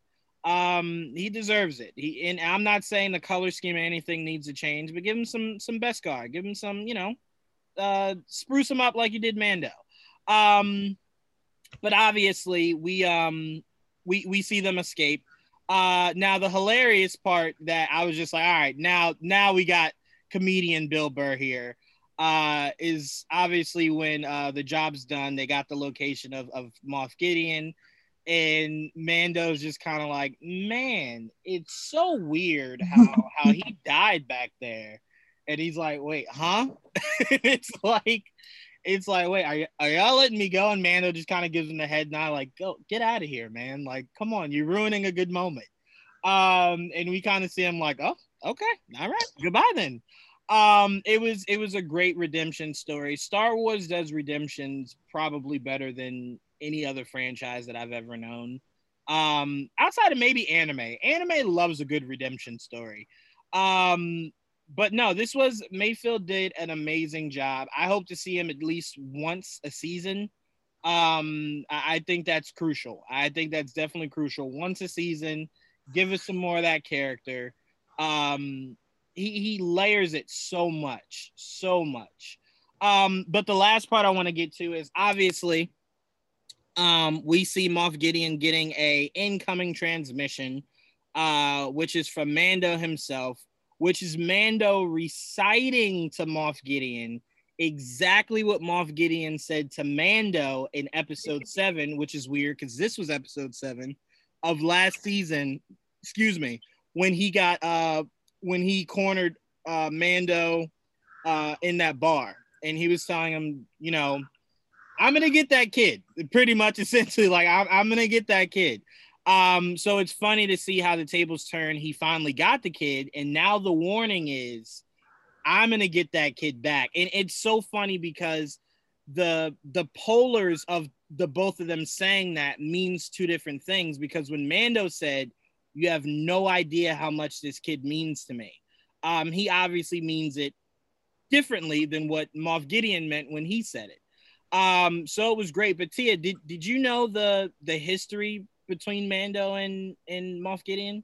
C: Um he deserves it. He and I'm not saying the color scheme or anything needs to change but give him some some Beskar. Give him some you know uh spruce him up like you did Mando. Um but obviously we um we we see them escape. Uh now the hilarious part that i was just like all right now now we got comedian bill burr here uh is obviously when uh the job's done they got the location of of moff gideon and mando's just kind of like man it's so weird how how he died back there. And he's like wait huh? It's like it's like, wait, are, y- are y'all letting me go? And Mando just kind of gives him the head nod, like, go get out of here, man. Like, come on, you're ruining a good moment. Um, and we kind of see him like, oh, okay, all right, goodbye then. Um, it was it was a great redemption story. Star Wars does redemptions probably better than any other franchise that I've ever known. Um, outside of maybe anime, anime loves a good redemption story. Um, but no, this was Mayfeld did an amazing job. I hope to see him at least once a season. Um, I, I think that's crucial. I think that's definitely crucial. Once a season, give us some more of that character. Um, he, he layers it so much, so much. Um, but the last part I want to get to is obviously um, we see Moff Gideon getting a incoming transmission, uh, which is from Mando himself which is Mando reciting to Moff Gideon exactly what Moff Gideon said to Mando in episode seven, which is weird because this was episode seven of last season. Excuse me, when he got uh when he cornered uh Mando uh in that bar and he was telling him, you know, I'm gonna get that kid. Pretty much essentially like I'm, I'm gonna get that kid. Um, so it's funny to see how the tables turn. He finally got the kid, and now the warning is I'm gonna get that kid back. And it's so funny because the the polars of the both of them saying that means two different things because when Mando said, You have no idea how much this kid means to me, um, he obviously means it differently than what Moff Gideon meant when he said it. Um, so it was great. But Tia, did, did you know the the history between Mando and, and Moff Gideon?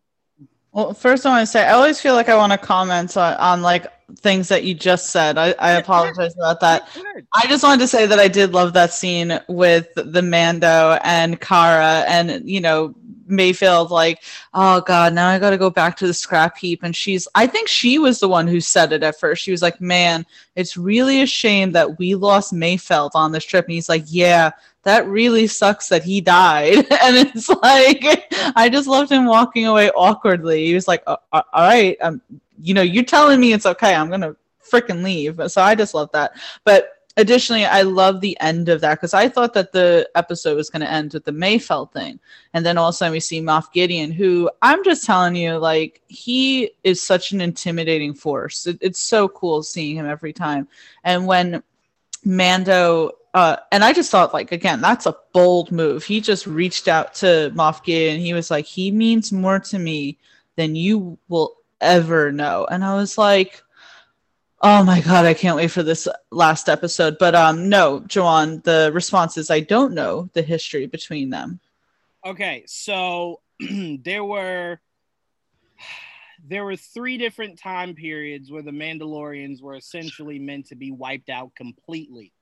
B: Well, first I want to say I always feel like I want to comment on, on like things that you just said. I, I apologize about that. I just wanted to say that I did love that scene with the Mando and Cara and you know Mayfeld like, oh god, now I got to go back to the scrap heap. And she's, I think she was the one who said it at first. She was like, man, it's really a shame that we lost Mayfeld on this trip. And he's like, yeah, that really sucks that he died. and it's like, I just loved him walking away awkwardly. He was like, all right, um, you know, you're telling me it's okay. I'm gonna freaking leave. So I just love that. But additionally, I love the end of that because I thought that the episode was going to end with the Mayfeld thing. And then all of a sudden we see Moff Gideon, who I'm just telling you, like, he is such an intimidating force. It, it's so cool seeing him every time. And when Mando, uh, and I just thought, like, again, that's a bold move. He just reached out to Moff Gideon. He was like, he means more to me than you will ever know. And I was like, Oh my god, I can't wait for this last episode. But um no, Juwaan, the response is I don't know the history between them.
C: Okay, so there were there were three different time periods where the Mandalorians were essentially meant to be wiped out completely.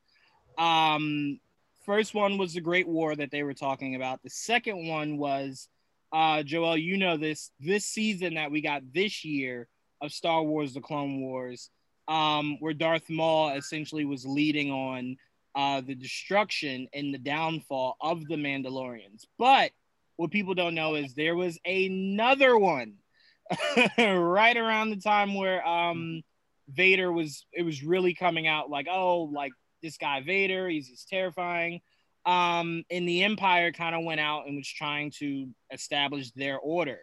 C: Um first one was the Great War that they were talking about. The second one was uh Joel, you know this this season that we got this year of Star Wars the Clone Wars um, where Darth Maul essentially was leading on uh, the destruction and the downfall of the Mandalorians. But what people don't know is there was another one right around the time where um, Vader was, it was really coming out like, oh, like this guy Vader, he's just terrifying. Um, and the Empire kind of went out and was trying to establish their order.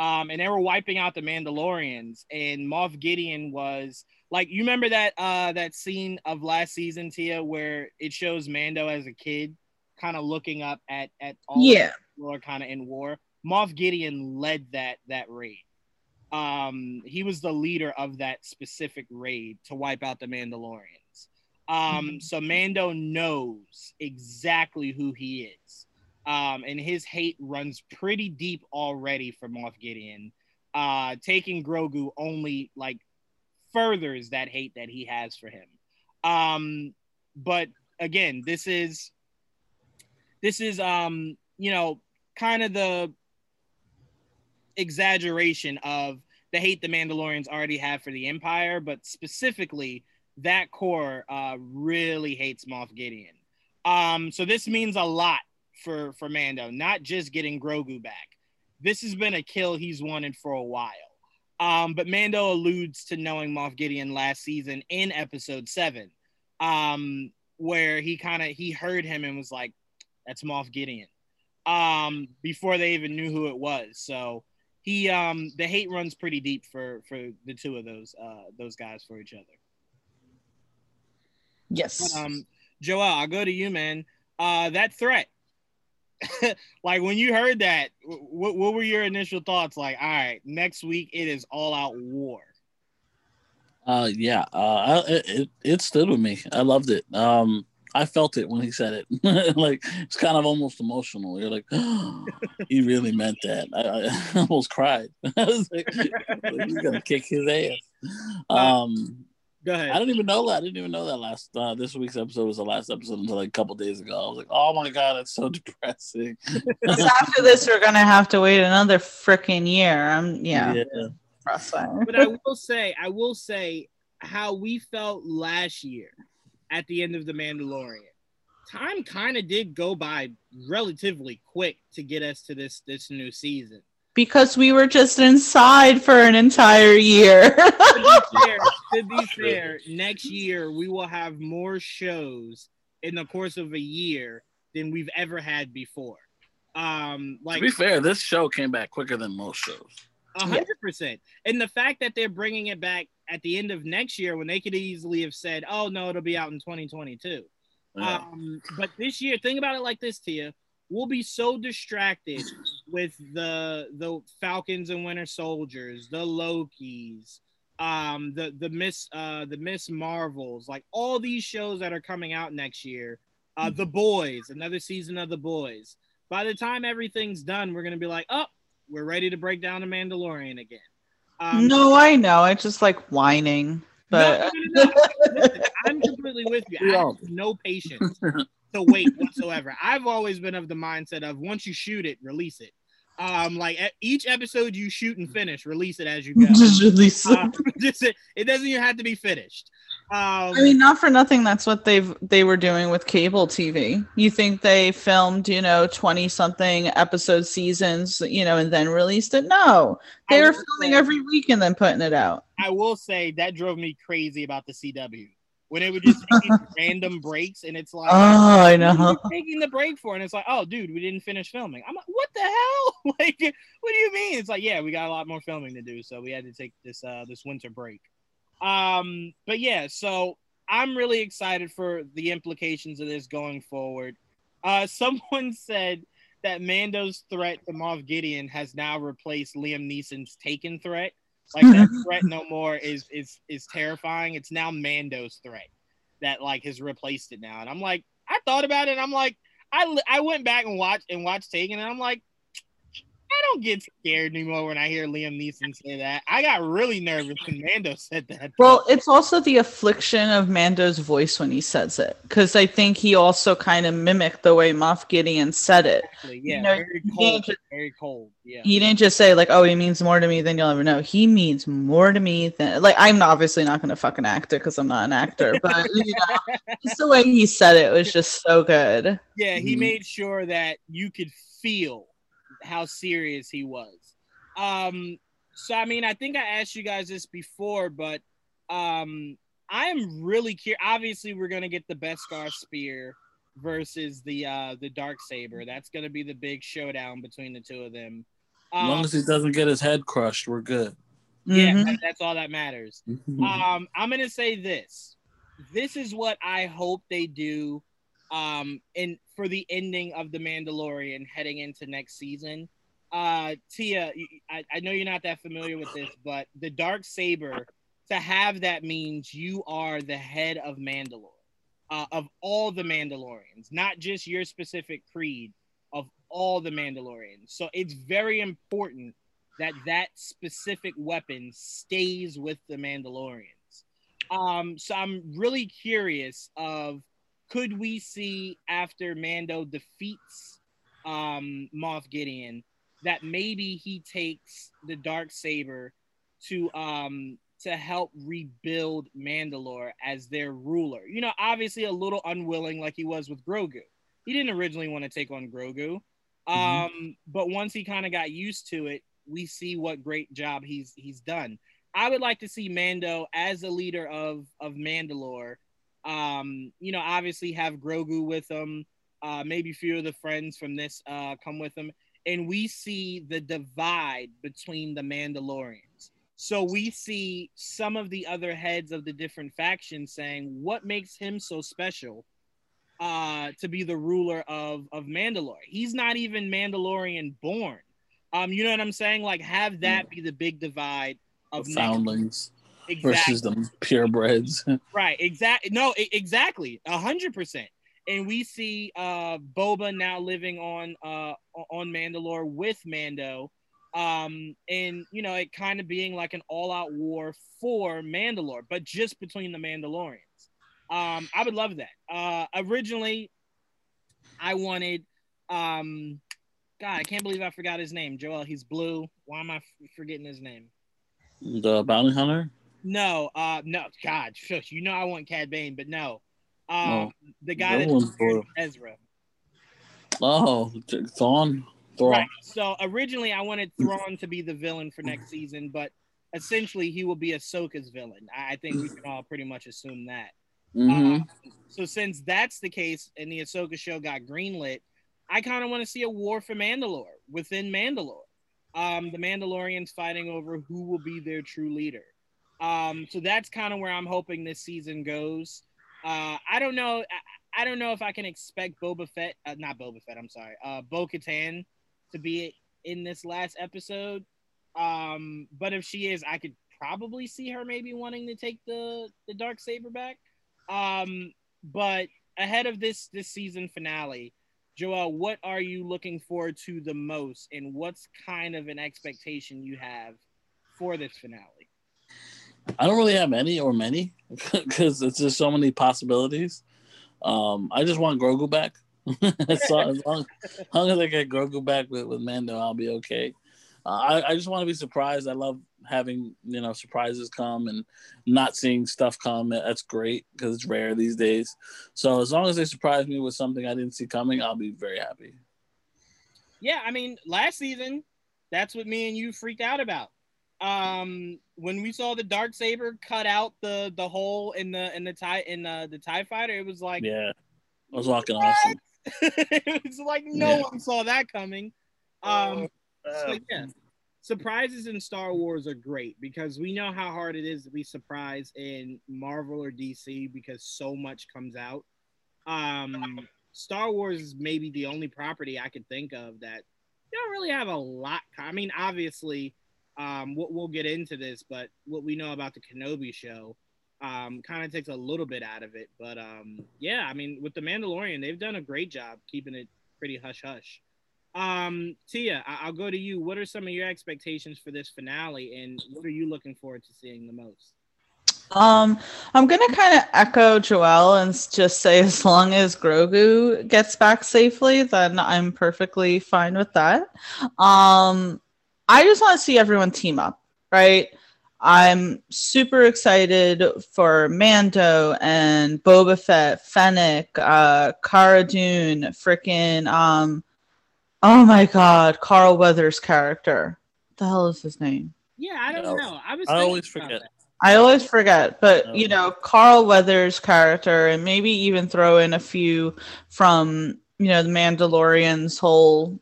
C: Um, and they were wiping out the Mandalorians, and Moff Gideon was like you remember that uh that scene of last season, Tia, where it shows Mando as a kid, kind of looking up at at all
B: yeah,
C: or kind of in war. Moff Gideon led that that raid. Um, he was the leader of that specific raid to wipe out the Mandalorians. Um, mm-hmm. so Mando knows exactly who he is. Um, and his hate runs pretty deep already for Moff Gideon. Uh, taking Grogu only like furthers that hate that he has for him. Um, but again, this is this is um, you know, kind of the exaggeration of the hate the Mandalorians already have for the Empire, but specifically that core uh, really hates Moff Gideon. Um, so this means a lot for for Mando, not just getting Grogu back. This has been a kill he's wanted for a while. Um, but Mando alludes to knowing Moff Gideon last season in episode seven, um, where he kind of he heard him and was like, "That's Moff Gideon," um, before they even knew who it was. So he um, the hate runs pretty deep for for the two of those uh, those guys for each other.
B: Yes.
C: But, um, Joel, I'll go to you, man. Uh, that threat like when you heard that, what, what were your initial thoughts? Like, all right, next week it is all out war.
D: Uh, yeah, uh, it, it stood with me. I loved it. Um, I felt it when he said it. like it's kind of almost emotional. You're like, oh, he really meant that. I, I almost cried. I was like, he's gonna kick his ass. Um,
C: Go ahead.
D: I didn't even know that. I didn't even know that last uh, this week's episode was the last episode until like a couple days ago. I was like, oh my god, it's so depressing.
B: after this, we're gonna have to wait another freaking year. I'm yeah. yeah.
C: But I will say, I will say how we felt last year at the end of the Mandalorian. Time kind of did go by relatively quick to get us to this this new season
B: because we were just inside for an entire year.
C: to, be fair, to be fair, next year we will have more shows in the course of a year than we've ever had before. Um, like
D: to be fair, this show came back quicker than most shows.
C: hundred percent. And the fact that they're bringing it back at the end of next year when they could easily have said, "Oh no, it'll be out in 2022."
D: Yeah.
C: Um, but this year, think about it like this, Tia. We'll be so distracted with the the Falcons and Winter Soldiers, the Lokis, um, the the Miss uh the Miss Marvels, like all these shows that are coming out next year. Uh, The Boys, another season of The Boys. By the time everything's done, we're gonna be like, oh, we're ready to break down the Mandalorian again. Um,
B: no, I know. I just like whining, but
C: no, no, no, no. Listen, I'm completely with you. I have no patience to wait whatsoever. I've always been of the mindset of once you shoot it, release it. Um, like each episode you shoot and finish, release it as you go.
B: just release it.
C: Uh, just it doesn't even have to be finished. Um,
B: I mean, not for nothing. That's what they've they were doing with cable TV. You think they filmed, you know, twenty something episode seasons, you know, and then released it? No, they
C: I
B: were filming
C: say-
B: every week and then putting it out.
C: I will say that drove me crazy about the CW when it would just take random breaks, and it's like,
B: Oh, I know.
C: taking the break for? And it's like, oh, dude, we didn't finish filming. I'm like, what the hell? like, what do you mean? It's like, yeah, we got a lot more filming to do, so we had to take this uh this winter break. Um, but yeah, so I'm really excited for the implications of this going forward. Uh, someone said that Mando's threat to Moff Gideon has now replaced Liam Neeson's Taken threat. Like that threat no more is is is terrifying. It's now Mando's threat that like has replaced it now. And I'm like, I thought about it. And I'm like, I I went back and watched and watched Taken, and I'm like, I don't get scared anymore when I hear Liam Neeson say that. I got really nervous when Mando said that.
B: Well, it's also the affliction of Mando's voice when he says it, because I think he also kind of mimicked the way Moff Gideon said it.
C: Actually, yeah,
B: you know,
C: very cold,
B: just-
C: very cold. Yeah.
B: He didn't just say like, "Oh, he means more to me than you'll ever know." He means more to me than like I'm obviously not going to fucking act it because I'm not an actor, but you know, just the way he said it was just so good.
C: Yeah, he
D: Mhm.
C: made sure that you could feel how serious he was. Um, so I mean, I think I asked you guys this before, but um, I am really curious. Obviously, we're gonna get the Beskar spear versus the uh the dark saber. That's gonna be the big showdown between the two of them.
D: As long
C: Um,
D: as he doesn't get his head crushed, we're good.
C: yeah,
B: Mhm.
C: that- that's all that matters. Um, I'm gonna say this. This is what I hope they do. Um, in for the ending of the Mandalorian heading into next season. Uh, Tia, I, I know you're not that familiar with this, but the dark saber to have that means you are the head of Mandalore, uh, of all the Mandalorians, not just your specific creed, of all the Mandalorians. So it's very important that that specific weapon stays with the Mandalorians. Um, so I'm really curious of could we see after Mando defeats um, Moff Gideon that maybe he takes the dark saber to um to help rebuild Mandalore as their ruler. You know, obviously a little unwilling like he was with Grogu. He didn't originally want to take on Grogu. Um, but once he kind of got used to it, we see what great job he's he's done. I would like to see Mando as the leader of of Mandalore. Um, you know, obviously have Grogu with them. Uh, maybe a few of the friends from this uh, come with him, and we see the divide between the Mandalorians. So we see some of the other heads of the different factions saying, "What makes him so special uh, to be the ruler of of Mandalore? He's not even Mandalorian born. Um, you know what I'm saying? Like, have that be the big divide of
D: The foundlings
C: exactly
D: versus the purebreds.
C: right, exactly. No, e- exactly, a hundred percent. And we see uh, Boba now living on uh, on Mandalore with Mando, um, and you know it kind of being like an all-out war for Mandalore, but just between the Mandalorians. Um, I would love that. Uh, originally, I wanted, um, God, I can't believe I forgot his name. Joel, he's blue. Why am I forgetting his name?
D: the bounty hunter.
C: No, uh, no, God, shush. You know I want Cad Bane, but no. Um,
D: No.
C: the guy
D: That.
C: Ezra.
D: Oh, Thrawn. Thrawn.
C: Right. So originally I wanted Thrawn to be the villain for next season, but essentially he will be Ahsoka's villain. I think we can all pretty much assume that.
D: hmm
C: Uh, so since that's the case and the Ahsoka show got greenlit, I kind of want to see a war for Mandalore within Mandalore. Um, the Mandalorians fighting over who will be their true leader. Um, so that's kind of where I'm hoping this season goes. Uh, I don't know. I, I don't know if I can expect Boba Fett, uh, not Boba Fett. I'm sorry, uh, Bo Katan to be in this last episode. Um, but if she is, I could probably see her maybe wanting to take the the dark saber back. Um, but ahead of this this season finale, Joel, what are you looking forward to the most, and what's kind of an expectation you have for this finale?
D: I don't really have any or many because it's just so many possibilities. Um, I just want Grogu back. so as, long, as long as I get Grogu back with, with Mando, I'll be okay. Uh, I, I just want to be surprised. I love having you know surprises come and not seeing stuff come. That's great because it's rare these days. So as long as they surprise me with something I didn't see coming, I'll be very happy.
C: Yeah, I mean, last season, that's what me and you freaked out about. Um, when we saw the dark saber cut out the the hole in the in the tie in the the tie fighter, it was like
D: yeah, I was walking awesome.
C: it was like no yeah. one saw that coming. Um, uh, so yeah, surprises in Star Wars are great because we know how hard it is to be surprised in Marvel or DC because so much comes out. Um, Star Wars is maybe the only property I could think of that you don't really have a lot. I mean, obviously, um, we'll, we'll get into this, but what we know about the Kenobi show um, kind of takes a little bit out of it. But um, yeah, I mean, with the Mandalorian, they've done a great job keeping it pretty hush hush. Um, Tia, I- will go to you. What are some of your expectations for this finale, and what are you looking forward to seeing the most?
B: Um, I'm gonna kind of echo Joel and just say as long as Grogu gets back safely, then I'm perfectly fine with that. Um, I just want to see everyone team up, right? I'm super excited for Mando and Boba Fett, Fennec, uh, Cara Dune, freaking um, Oh my god, Carl Weathers' character. What the hell is his name?
C: Yeah, I don't know. I was.
D: I always forget.
B: I always forget, but you know, Carl Weathers' character, and maybe even throw in a few from you know the Mandalorian's whole,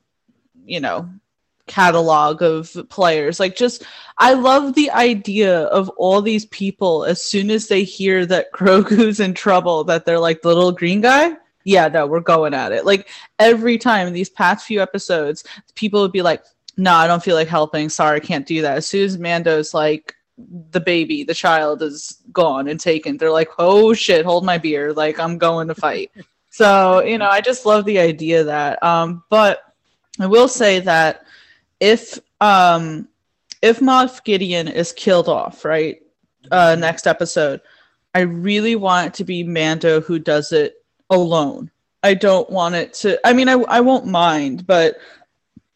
B: you know, catalog of players. Like, just I love the idea of all these people. As soon as they hear that Grogu's in trouble, that they're like the little green guy yeah, no, we're going at it. Like every time these past few episodes, people would be like, no, I don't feel like helping. Sorry, I can't do that. As soon as Mando's like, the baby, the child is gone and taken, they're like, oh shit, hold my beer. Like, I'm going to fight. so, you know, I just love the idea that. Um, but I will say that if, um, if Moff Gideon is killed off, right, uh, next episode, I really want it to be Mando who does it alone. I don't want it to. I mean, I I won't mind, but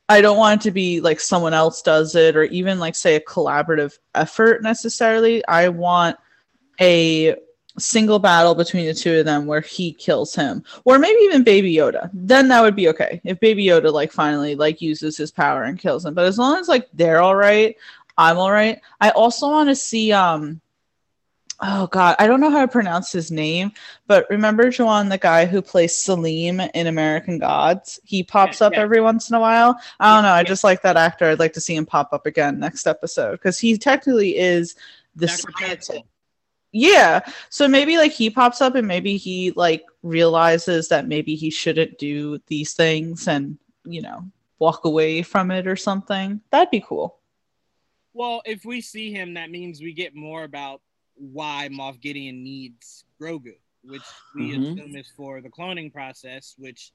B: I don't want it to be like someone else does it, or even like say a collaborative effort necessarily. I want a single battle between the two of them where he kills him or maybe even baby yoda then that would be okay if baby yoda like finally like uses his power and kills him but as long as like they're all right i'm all right i also want to see um oh god, I don't know how to pronounce his name, but remember Juwaan, the guy who plays Salim in American Gods? He pops yeah, up yeah. every once in a while. I don't know. I just like that actor. I'd like to see him pop up again next episode because he technically is the scientist. Yeah. So maybe like he pops up and maybe he like realizes that maybe he shouldn't do these things and, you know, walk away from it or something. That'd be cool.
C: Well, if we see him, that means we get more about why Moff Gideon needs Grogu, which we mm-hmm. assume is for the cloning process. Which,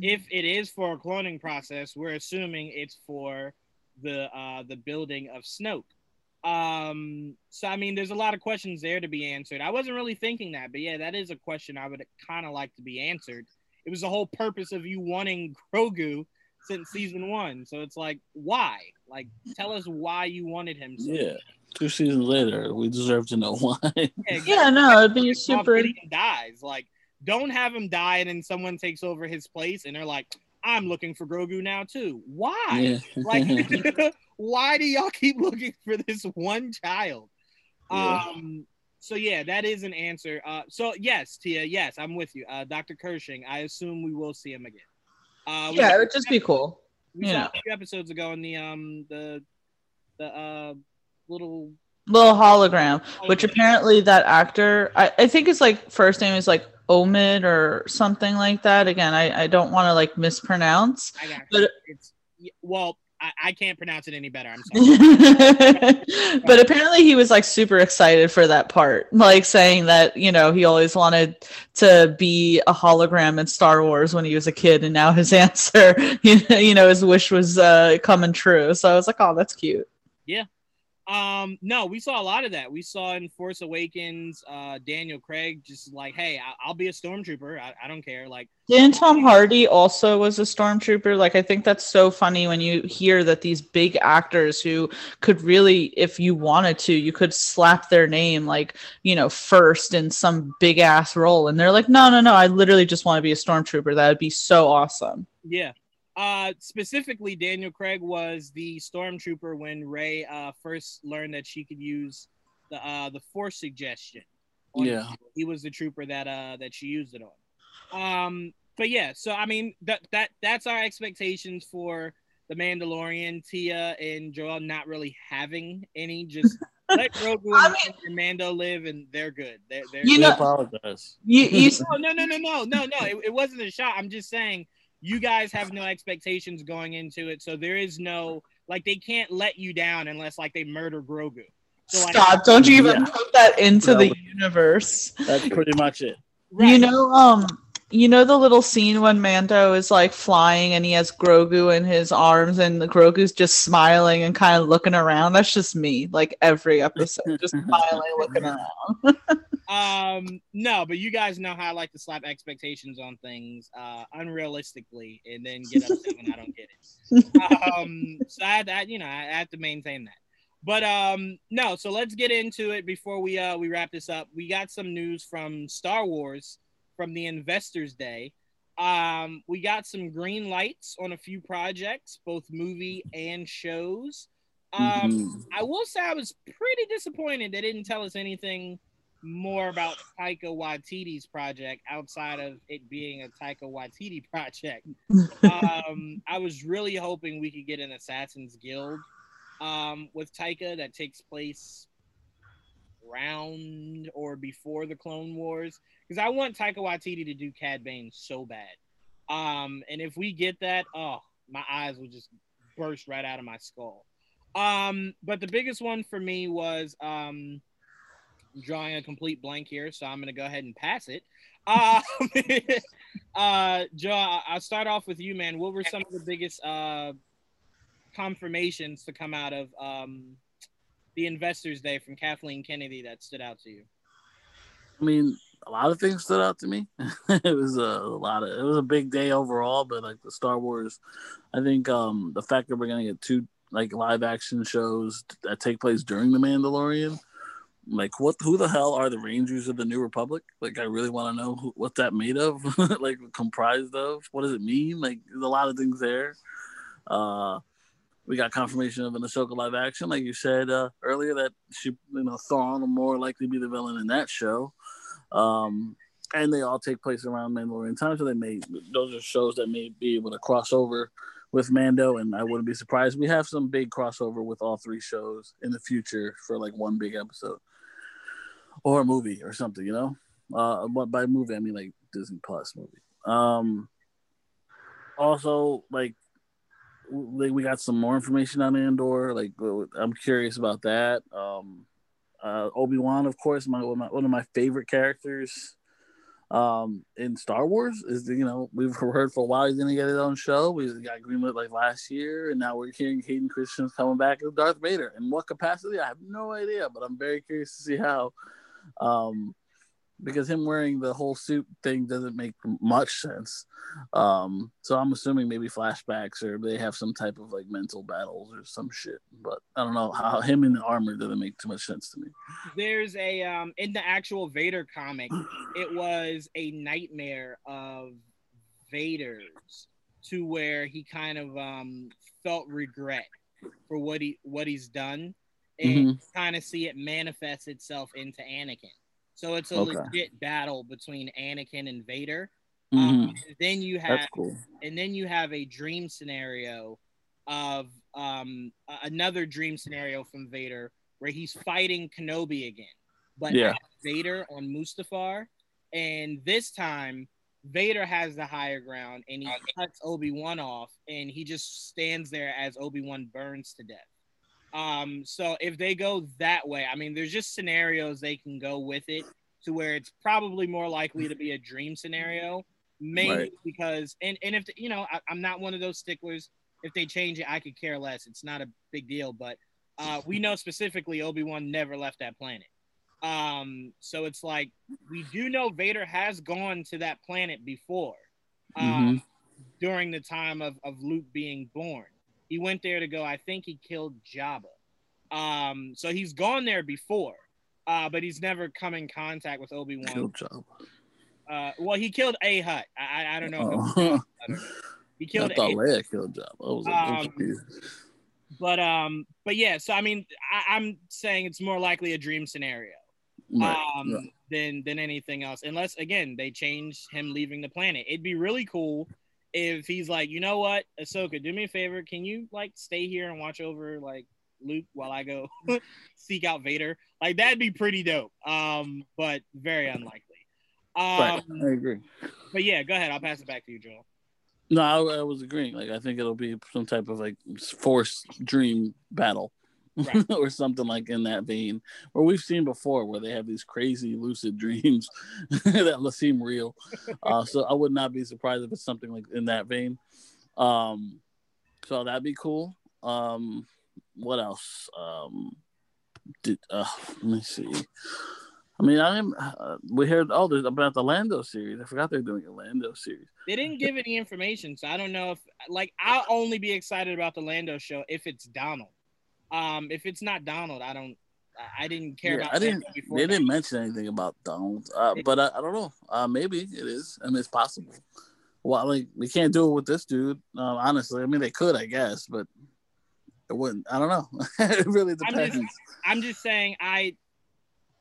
C: if it is for a cloning process, we're assuming it's for the uh, the building of Snoke. Um, so I mean, there's a lot of questions there to be answered. I wasn't really thinking that, but yeah, that is a question I would kind of like to be answered. It was the whole purpose of you wanting Grogu since season one. So it's like, why? Like, tell us why you wanted him.
D: So yeah. Much. Two seasons later, we deserve to know why.
B: yeah, yeah, no, it'd be super.
C: Dies like, don't have him die, and then someone takes over his place, and they're like, "I'm looking for Grogu now too." Why? Yeah. like, why do y'all keep looking for this one child? Yeah. Um. So yeah, that is an answer. Uh. So yes, Tia. Yes, I'm with you. Uh, Dr. Pershing. I assume we will see him again.
B: Uh, yeah, it would just be cool.
C: We yeah. saw a few episodes ago in the um the the uh little
B: little hologram, which apparently that actor, I, I think his like first name is like Omid or something like that. Again, I, I don't want to like mispronounce.
C: I got
B: But-
C: it's well, I, I can't pronounce it any better. I'm sorry.
B: but apparently he was like super excited for that part like saying that you know he always wanted to be a hologram in star wars when he was a kid and now his answer you know, you know his wish was uh coming true so i was like oh that's cute
C: Um, no, we saw a lot of that. We saw in Force Awakens, uh, Daniel Craig just like, hey, I- I'll be a stormtrooper. I, I don't care. Like,
B: Dan Tom Hardy also was a stormtrooper. Like I think that's so funny when you hear that these big actors who could really, if you wanted to, you could slap their name like, you know, first in some big ass role. And they're like, no, no, no, I literally just want to be a stormtrooper. That would be so awesome.
C: yeah. Uh, specifically, Daniel Craig was the stormtrooper when Rey uh, first learned that she could use the uh, the Force suggestion.
D: Yeah.
C: her. he was the trooper that uh that she used it on. Um, but yeah, so I mean that that that's our expectations for the Mandalorian. Tia and Joel not really having any. Just let Grogu
B: I
C: and, and Mando live, and they're good. They're, they're
B: You
D: We
B: know-
D: apologize.
B: You, you
C: no, no, no, no, no, no, no. It, it wasn't a shot. I'm just saying you guys have no expectations going into it, so there is no like they can't let you down unless like they murder Grogu. So like,
B: stop. Don't you even
D: Yeah.
B: put that into
D: No,
B: the
D: but-
B: universe.
D: That's pretty much it.
C: right.
B: You know, um, you know the little scene when Mando is like flying and he has Grogu in his arms and the Grogu's just smiling and kind of looking around. That's just me, like every episode, just smiling, looking around.
C: um no but you guys know how i like to slap expectations on things uh unrealistically and then get upset when i don't get it um so i had that you know i have to maintain that but um no so let's get into it before we uh we wrap this up we got some news from star wars from the investors day um we got some green lights on a few projects both movie and shows um
D: Mhm.
C: I will say I was pretty disappointed they didn't tell us anything more about Taika Waititi's project outside of it being a Taika Waititi project. um, I was really hoping we could get an Assassin's Guild um, with Taika that takes place around or before the Clone Wars because I want Taika Waititi to do Cad Bane so bad. Um, and if we get that, oh, my eyes will just burst right out of my skull. Um, but the biggest one for me was um, drawing a complete blank here, so I'm gonna go ahead and pass it. Um, uh, Joe, I'll start off with you, man. What were some of the biggest uh, confirmations to come out of um, the Investors Day from Kathleen Kennedy that stood out to you?
D: I mean, a lot of things stood out to me. it was a, lot of it was a big day overall, but like the Star Wars, I think um the fact that we're gonna get two like live action shows that take place during the Mandalorian, like what who the hell are the Rangers of the New Republic? Like I really want to know who, what that made of, like comprised of. What does it mean? Like there's a lot of things there. Uh we got confirmation of an Ahsoka live action, like you said uh, earlier, that she, you know, Thrawn will more likely be the villain in that show. Um, and they all take place around Mandalorian time, so they may those are shows that may be able to cross over with Mando, and I wouldn't be surprised. We have some big crossover with all three shows in the future for like one big episode or a movie or something, you know. Uh, but by movie I mean like Disney Plus movie. Um, also, like we we got some more information on Andor. Like I'm curious about that. Um, uh, Obi Wan, of course, my, one of my one of my favorite characters um, in Star Wars is you know we've heard for a while he's gonna get his own show. We got greenlit like last year, and now we're hearing Hayden Christensen's coming back as Darth Vader. In what capacity? I have no idea, but I'm very curious to see how. Um, because him wearing the whole suit thing doesn't make much sense. Um, so I'm assuming maybe flashbacks or they have some type of like mental battles or some shit. But I don't know how him in the armor doesn't make too much sense to me.
C: There's a um in the actual Vader comic, it was a nightmare of Vader's to where he kind of um felt regret for what he what he's done and kind of see it manifest itself into Anakin. So it's a
D: Okay.
C: legit battle between Anakin and Vader.
D: Mhm.
C: Um, and then you have
D: That's cool.
C: and then you have a dream scenario of um, another dream scenario from Vader where he's fighting Kenobi again, but
D: Yeah.
C: Vader on Mustafar, and this time Vader has the higher ground, and he cuts Obi Wan off, and he just stands there as Obi Wan burns to death. Um, so if they go that way, I mean, there's just scenarios they can go with it to where it's probably more likely to be a dream scenario, mainly
D: Right.
C: because and and if you know, I, I'm not one of those sticklers. If they change it, I could care less. It's not a big deal, but uh, we know specifically Obi Wan never left that planet. Um, so it's like we do know Vader has gone to that planet before, um, during the time of, of Luke being born. He went there to go. I think he killed Jabba. Um, so he's gone there before, uh, but he's never come in contact with Obi Wan.
D: Kill Jabba.
C: Uh, well, he killed a Hutt. I, I, I don't know. If
D: Oh.
C: I don't know. He
D: I thought
C: a
D: Leia killed Jabba. I was
C: Um,
D: confused.
C: but um, but yeah. So I mean, I, I'm saying it's more likely a dream scenario.
D: Right,
C: um,
D: right.
C: than than anything else. Unless again they change him leaving the planet. It'd be really cool if he's like, you know what, Ahsoka, do me a favor. Can you like stay here and watch over like Luke while I go seek out Vader? Like that'd be pretty dope. Um, but very unlikely. Um,
D: right. I agree.
C: but yeah, go ahead. I'll pass it back to you, Joel.
D: No, I, I was agreeing. Like, I think it'll be some type of like force dream battle,
C: Right.
D: or something like in that vein, where we've seen before, where they have these crazy lucid dreams that seem real. Uh, so I would not be surprised if it's something like in that vein. Um, so that'd be cool. Um, what else? Um, did uh, let me see. I mean, I'm. Uh, we heard oh, this about the Lando series. I forgot they're doing a Lando series.
C: They didn't give any information, so I don't know if like I'll only be excited about the Lando show if it's Donald. Um, if it's not Donald, I don't. I- didn't care
D: Yeah,
C: about.
D: I didn't.
C: Before
D: They didn't mention anything about Donald, uh, but I, I don't know. Uh, maybe it is. I mean, it's possible. Well, like we can't do it with this dude. Um, honestly, I mean, they could, I guess, but it wouldn't. I don't know. it really
C: I'm
D: depends.
C: just- I'm just saying, I,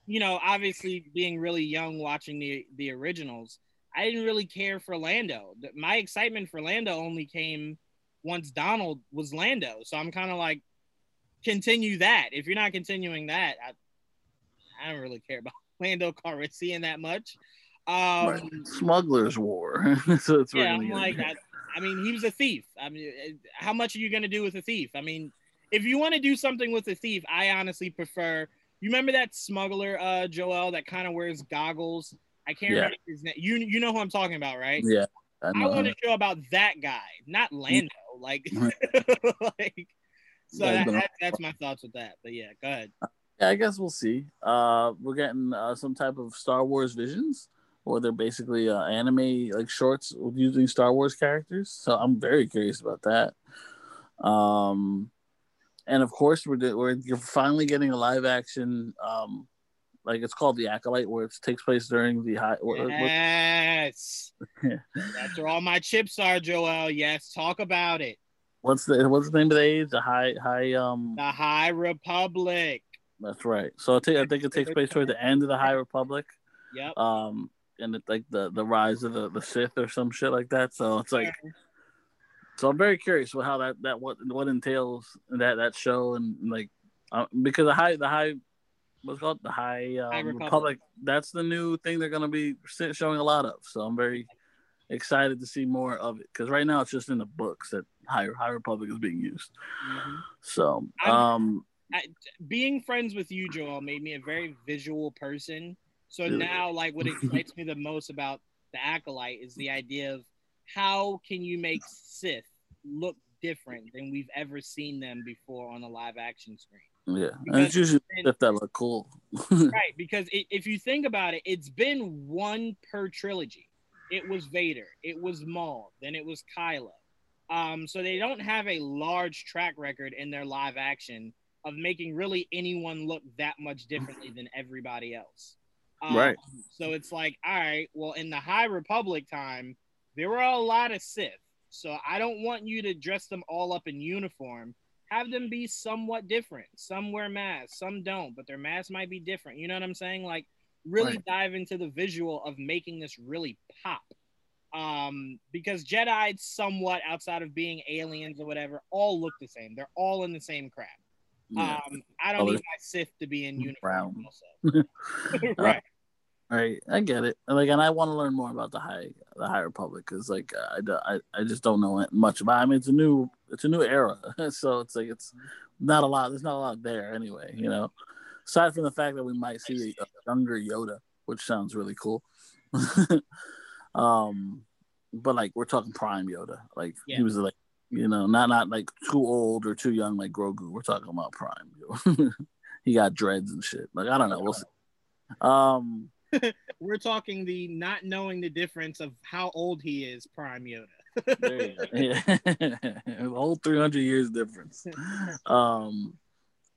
C: you know, obviously being really young watching the the originals, I didn't really care for Lando. My excitement for Lando only came once Donald was Lando. So I'm kind of like, continue that. If you're not continuing that, I, I don't really care about Lando Calrissian that much. Um,
D: Right. Smuggler's War. so
C: yeah, I'm like, I, I mean, he was a thief. I mean, uh, how much are you going to do with a thief? I mean, if you want to do something with a thief, I honestly prefer. You remember that smuggler, uh, Joel, that kind of wears goggles? I can't
D: Yeah.
C: remember his name. You you know who I'm talking about, right?
D: yeah. I
C: I want to show about that guy, not Lando. Like, like. So that, that, that's my thoughts with that. But yeah, go ahead.
D: Yeah, I guess we'll see. Uh, we're getting uh, some type of Star Wars visions, or they're basically uh, anime like shorts using Star Wars characters. So I'm very curious about that. Um, and of course, we're we're you're finally getting a live action. Um, like it's called the Acolyte, where it takes place during the high.
C: Yes, that's where all my chips are, Joel. Yes, talk about it.
D: What's the what's the name of the age? The high high um.
C: The High Republic.
D: That's right. So I think I think it takes place toward the end of the High Republic.
C: Yep.
D: um and it's like the the rise of the the Sith or some shit like that. So it's like so I'm very curious with how that that what what entails that that show and like uh, because the high the high what's called the high, um,
C: High Republic.
D: Republic. That's the new thing they're gonna be showing a lot of. So I'm very excited to see more of it because right now it's just in the books that High High Republic is being used.
C: Mhm.
D: So um
C: I, being friends with you, Joel, made me a very visual person. So
D: Yeah.
C: now, like, what excites me the most about the acolyte is the idea of how can you make Sith look different than we've ever seen them before on a live action screen.
D: yeah, and it's usually
C: then-
D: if that look cool.
C: right because it, if you think about it it's been one per trilogy it was vader it was maul then it was kylo um, so they don't have a large track record in their live action of making really anyone look that much differently than everybody else um,
D: Right.
C: so it's like all right well in the high republic time there were a lot of sith so i don't want you to dress them all up in uniform have them be somewhat different. Some wear masks, some don't, but their masks might be different. You know what I'm saying? Like really
D: Right.
C: dive into the visual of making this really pop. Um, because Jedi, somewhat outside of being aliens or whatever, all look the same. They're all in the same crap.
D: Yeah.
C: Um, I don't
D: Color.
C: need my Sith to be in uniform. Right.
D: Right, I get it. And like, and I want to learn more about the high, the High Republic, because like, I, I, I just don't know much about. I mean, it's a new, it's a new era, so it's like it's not a lot. There's not a lot there anyway, you know. Aside from the fact that we might see a younger Yoda, which sounds really cool. um, but like we're talking prime Yoda, like
C: Yeah.
D: he was like, you know, not not like too old or too young like Grogu. We're talking about prime. Yoda. he got dreads and shit. Like I don't know. We'll see. Um.
C: We're talking the not knowing the difference of how old he is, Prime Yoda.
D: Go. Yeah. whole 300 years difference. Um,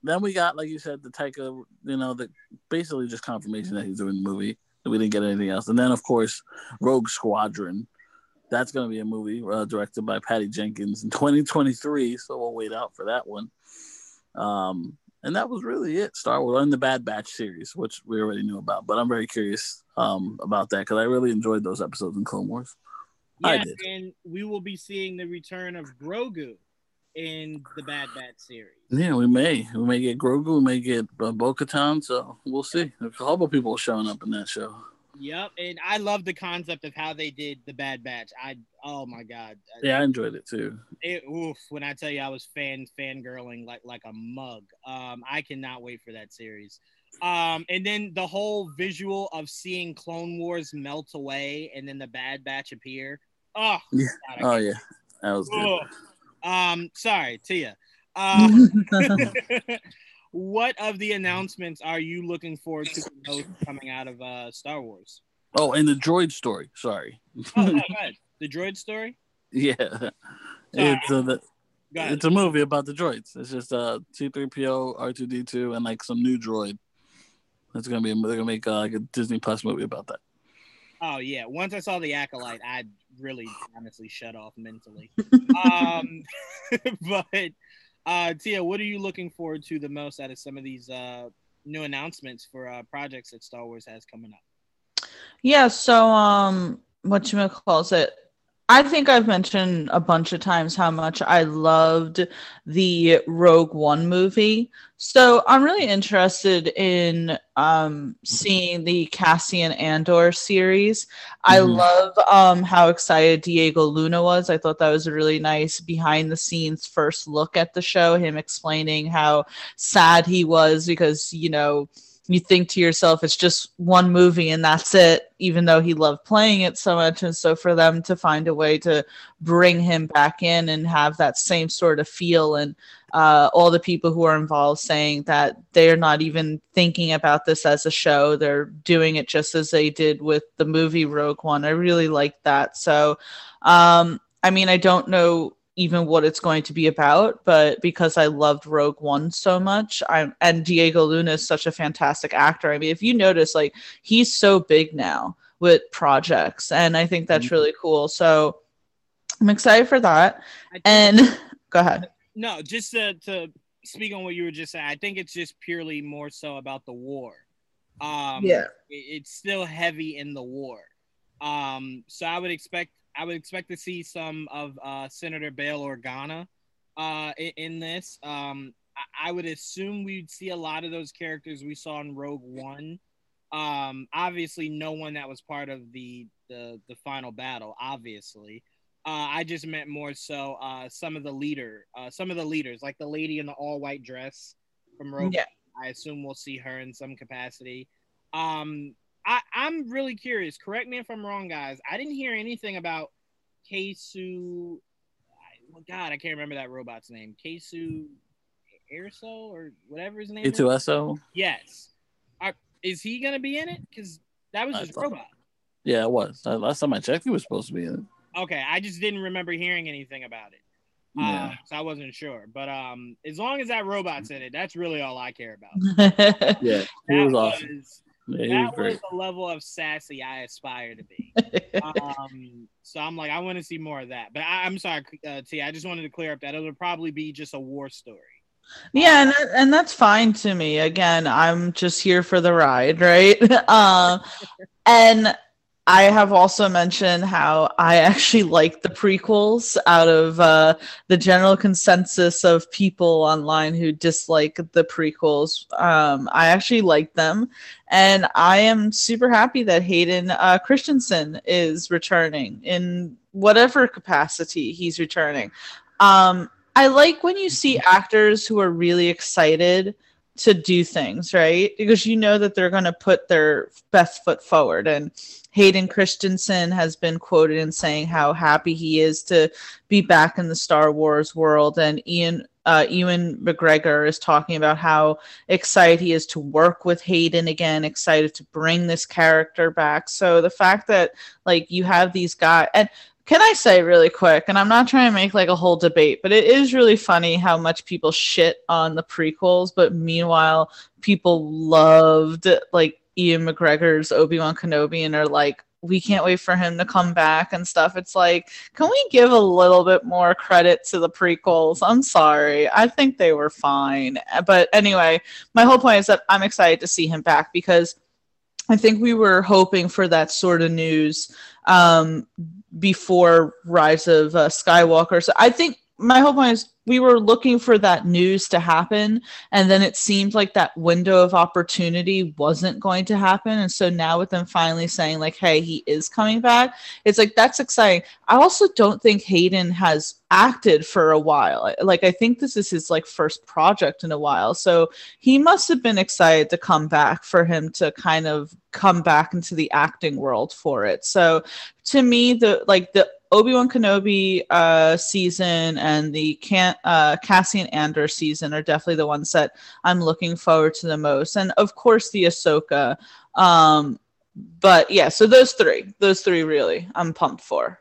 D: then we got, like you said, the Taika, you know, the basically just confirmation that he's doing the movie. We didn't get anything else. And then, of course, Rogue Squadron. That's going to be a movie uh, directed by Patty Jenkins in 2023. So we'll wait out for that one. Um, and that was really it. Star Wars and the Bad Batch series, which we already knew about. But I'm very curious um, about that because I really enjoyed those episodes in Clone Wars.
C: Yeah, and we will be seeing the return of Grogu in the Bad Batch series.
D: Yeah, we may. We may get Grogu. We may get uh, Bo Katan. So we'll see. There's a of people showing up in that show.
C: Yep, and I love the concept of how they did the Bad Batch. I oh my god,
D: Yeah, I enjoyed it too.
C: it, oof! When I tell you I was fan fangirling like like a mug. Um, I cannot wait for that series. Um, and then the whole visual of seeing Clone Wars melt away and then the Bad Batch appear. Oh,
D: Yeah.
C: God,
D: Oh yeah, that was good.
C: Ugh. Um, sorry, Tia. Um, what of the announcements are you looking forward to the most coming out of uh, Star Wars?
D: Oh, and the droid story. Sorry.
C: Oh, no, go ahead. The droid story.
D: Yeah, it's a the,
C: Go ahead.
D: it's a movie about the droids. It's just uh C-3PO, R2D2, and like some new droid. It's gonna be. They're gonna make uh, like a Disney Plus movie about that.
C: Oh yeah. Once I saw the acolyte, I really honestly shut off mentally. um, but uh, Tia, what are you looking forward to the most out of some of these uh, new announcements for uh, projects that Star Wars has coming up?
B: Yeah, so um what you calls it? I think I've mentioned a bunch of times how much I loved the Rogue One movie. So I'm really interested in um seeing the Cassian Andor series. I
D: Mhm.
B: love um how excited Diego Luna was. I thought that was a really nice behind the scenes first look at the show, him explaining how sad he was because, you know, you think to yourself it's just one movie and that's it even though he loved playing it so much. And so for them to find a way to bring him back in and have that same sort of feel and uh, all the people who are involved saying that they're not even thinking about this as a show. They're doing it just as they did with the movie rogue one. I really like that. So um, i mean i don't know even what it's going to be about, but because I loved Rogue One so much, I'm and Diego Luna is such a fantastic actor. I mean, if you notice, like he's so big now with projects, and I think that's
D: Mhm.
B: really cool. So I'm excited for that.
C: Think-
B: And go ahead.
C: No, just to, to speak on what you were just saying, I think it's just purely more so about the war. Um,
B: Yeah.
C: it- it's still heavy in the war. Um, so I would expect I would expect to see some of uh, Senator Bail Organa uh, in, in this. Um, I, I would assume we'd see a lot of those characters we saw in Rogue One. Um, obviously, no one that was part of the the, the final battle. Obviously, uh, I just meant more so uh, some of the leader, uh, some of the leaders, like the lady in the all white dress from Rogue.
B: Yeah.
C: I assume we'll see her in some capacity. Um, I, I'm really curious. Correct me if I'm wrong, guys. I didn't hear anything about Keisu. Well, God, I can't remember that robot's name. Keisu Erso or whatever his name is.
D: K-2SO.
C: Yes. Are, is he gonna be in it? Because that was
D: I
C: his
D: thought-
C: robot.
D: Yeah, it was. Last time I checked, he was supposed to be in it.
C: Okay, I just didn't remember hearing anything about it.
D: Yeah.
C: Uh, so I wasn't sure. But um, as long as that robot's in it, that's really all I care about.
D: Yeah, he
C: That
D: was awesome. Yeah, he was
C: that was the level of sassy I aspire to be. um, so I'm like, I want to see more of that. But I, I'm sorry, uh, T. I just wanted to clear up that it'll probably be just a war story.
B: yeah, and, that- and that's fine to me. Again, I'm just here for the ride, right? um, and I have also mentioned how I actually like the prequels out of uh, the general consensus of people online who dislike the prequels. Um, I actually like them, and I am super happy that Hayden uh, Christensen is returning in whatever capacity he's returning. Um, I like when you see actors who are really excited to do things, right? Because you know that they're going to put their best foot forward. And Hayden Christensen has been quoted in saying how happy he is to be back in the Star Wars world. And Ian uh, Ewan McGregor is talking about how excited he is to work with Hayden again, excited to bring this character back. So the fact that like you have these guys and can I say really quick, and I'm not trying to make like a whole debate, but it is really funny how much people shit on the prequels, but meanwhile, people loved like Ian McGregor's Obi Wan Kenobi and are like, we can't wait for him to come back and stuff. It's like, can we give a little bit more credit to the prequels? I'm sorry. I think they were fine. But anyway, my whole point is that I'm excited to see him back because I think we were hoping for that sort of news um, before Rise of uh, Skywalker. So I think my whole point is we were looking for that news to happen and then it seemed like that window of opportunity wasn't going to happen. And so now with them finally saying like hey he is coming back it's like that's exciting. I also don't think hayden has acted for a while. Like i think this is his like first project in a while. So he must have been excited to come back for him to kind of come back into the acting world for it. So to me the like the Obi Wan Kenobi uh, season and the Can- uh, Cassian Andor season are definitely the ones that I'm looking forward to the most, and of course the Ahsoka. Um, but yeah, so those three, those three really, I'm pumped for.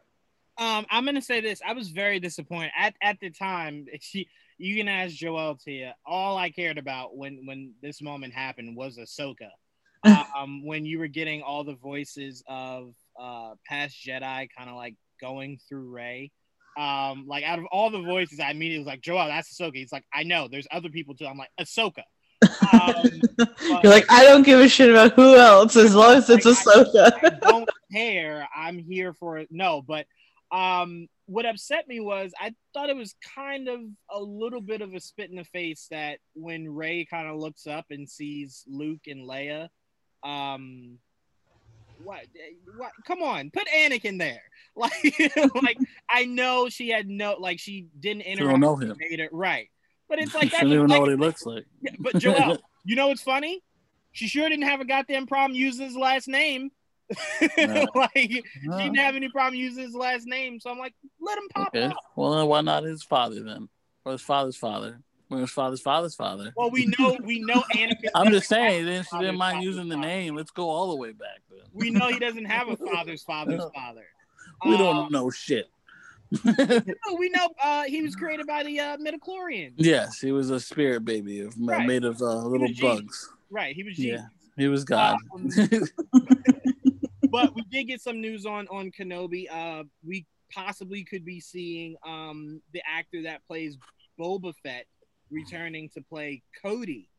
C: Um, I'm gonna say this: I was very disappointed at at the time. She, you can ask Joel Tia. All I cared about when when this moment happened was Ahsoka. um, when you were getting all the voices of uh, past Jedi, kind of like going through Rey. Um, like out of all the voices, I immediately was like, Joel, that's Ahsoka. He's like, I know, there's other people too. I'm like, Ahsoka.
B: Um, You're like, I don't give a shit about who else as long as it's like, Ahsoka.
C: I, I don't care. I'm here for it. No, but um, what upset me was I thought it was kind of a little bit of a spit in the face that when Ray kind of looks up and sees Luke and Leia, um, what, what? Come on, put Anakin there. Like, like I know she had no, like she didn't interact.
D: She don't know him,
C: Vader, right? But it's like
D: she don't even like, know what he looks like.
C: But Joel, you know what's funny? She sure didn't have a goddamn problem using his last name. No. like no. she didn't have any problem using his last name, so I'm like, let him pop okay.
D: Well, then why not his father then, or his father's father? When his father's father's father.
C: Well, we know we know Anakin.
D: I'm just saying, she didn't mind using the name. Let's go all the way back. Then.
C: We know he doesn't have a father's father's father.
D: We uh, don't know shit.
C: we know uh, he was created by the uh, midichlorian.
D: Yes, he was a spirit baby of, right. made of uh, little bugs.
C: Right, he was Jesus.
D: Yeah, he was God. Um,
C: but we did get some news on on Kenobi. Uh, we possibly could be seeing um, the actor that plays Boba Fett returning to play Cody,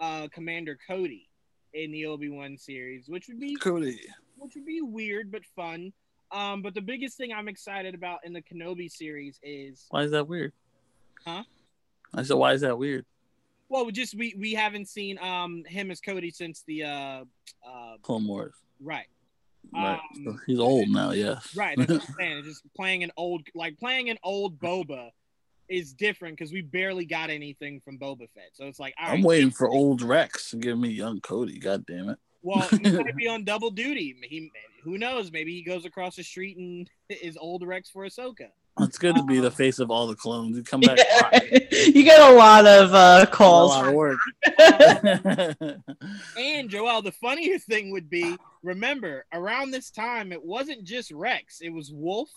C: uh, Commander Cody, in the Obi Wan series, which would be
D: Cody,
C: which would be weird but fun. Um, but the biggest thing I'm excited about in the Kenobi series is
D: why is that weird?
C: Huh?
D: I said, why is that weird?
C: Well, we just we we haven't seen um him as Cody since the uh uh
D: Clone Wars.
C: Right.
D: Right. Um, He's old now, yes.
C: Right. That's what I'm saying. just playing an old like playing an old Boba is different because we barely got anything from Boba Fett. So it's like
D: I'm waiting for old Rex to give me young Cody. God damn it.
C: Well, he might be on double duty. He, who knows? Maybe he goes across the street and is old Rex for Ahsoka.
D: It's good to be the face of all the clones. You come back.
B: you get a lot of uh, calls. A lot of
D: work.
C: and Joel, the funniest thing would be remember around this time it wasn't just Rex; it was Wolffe,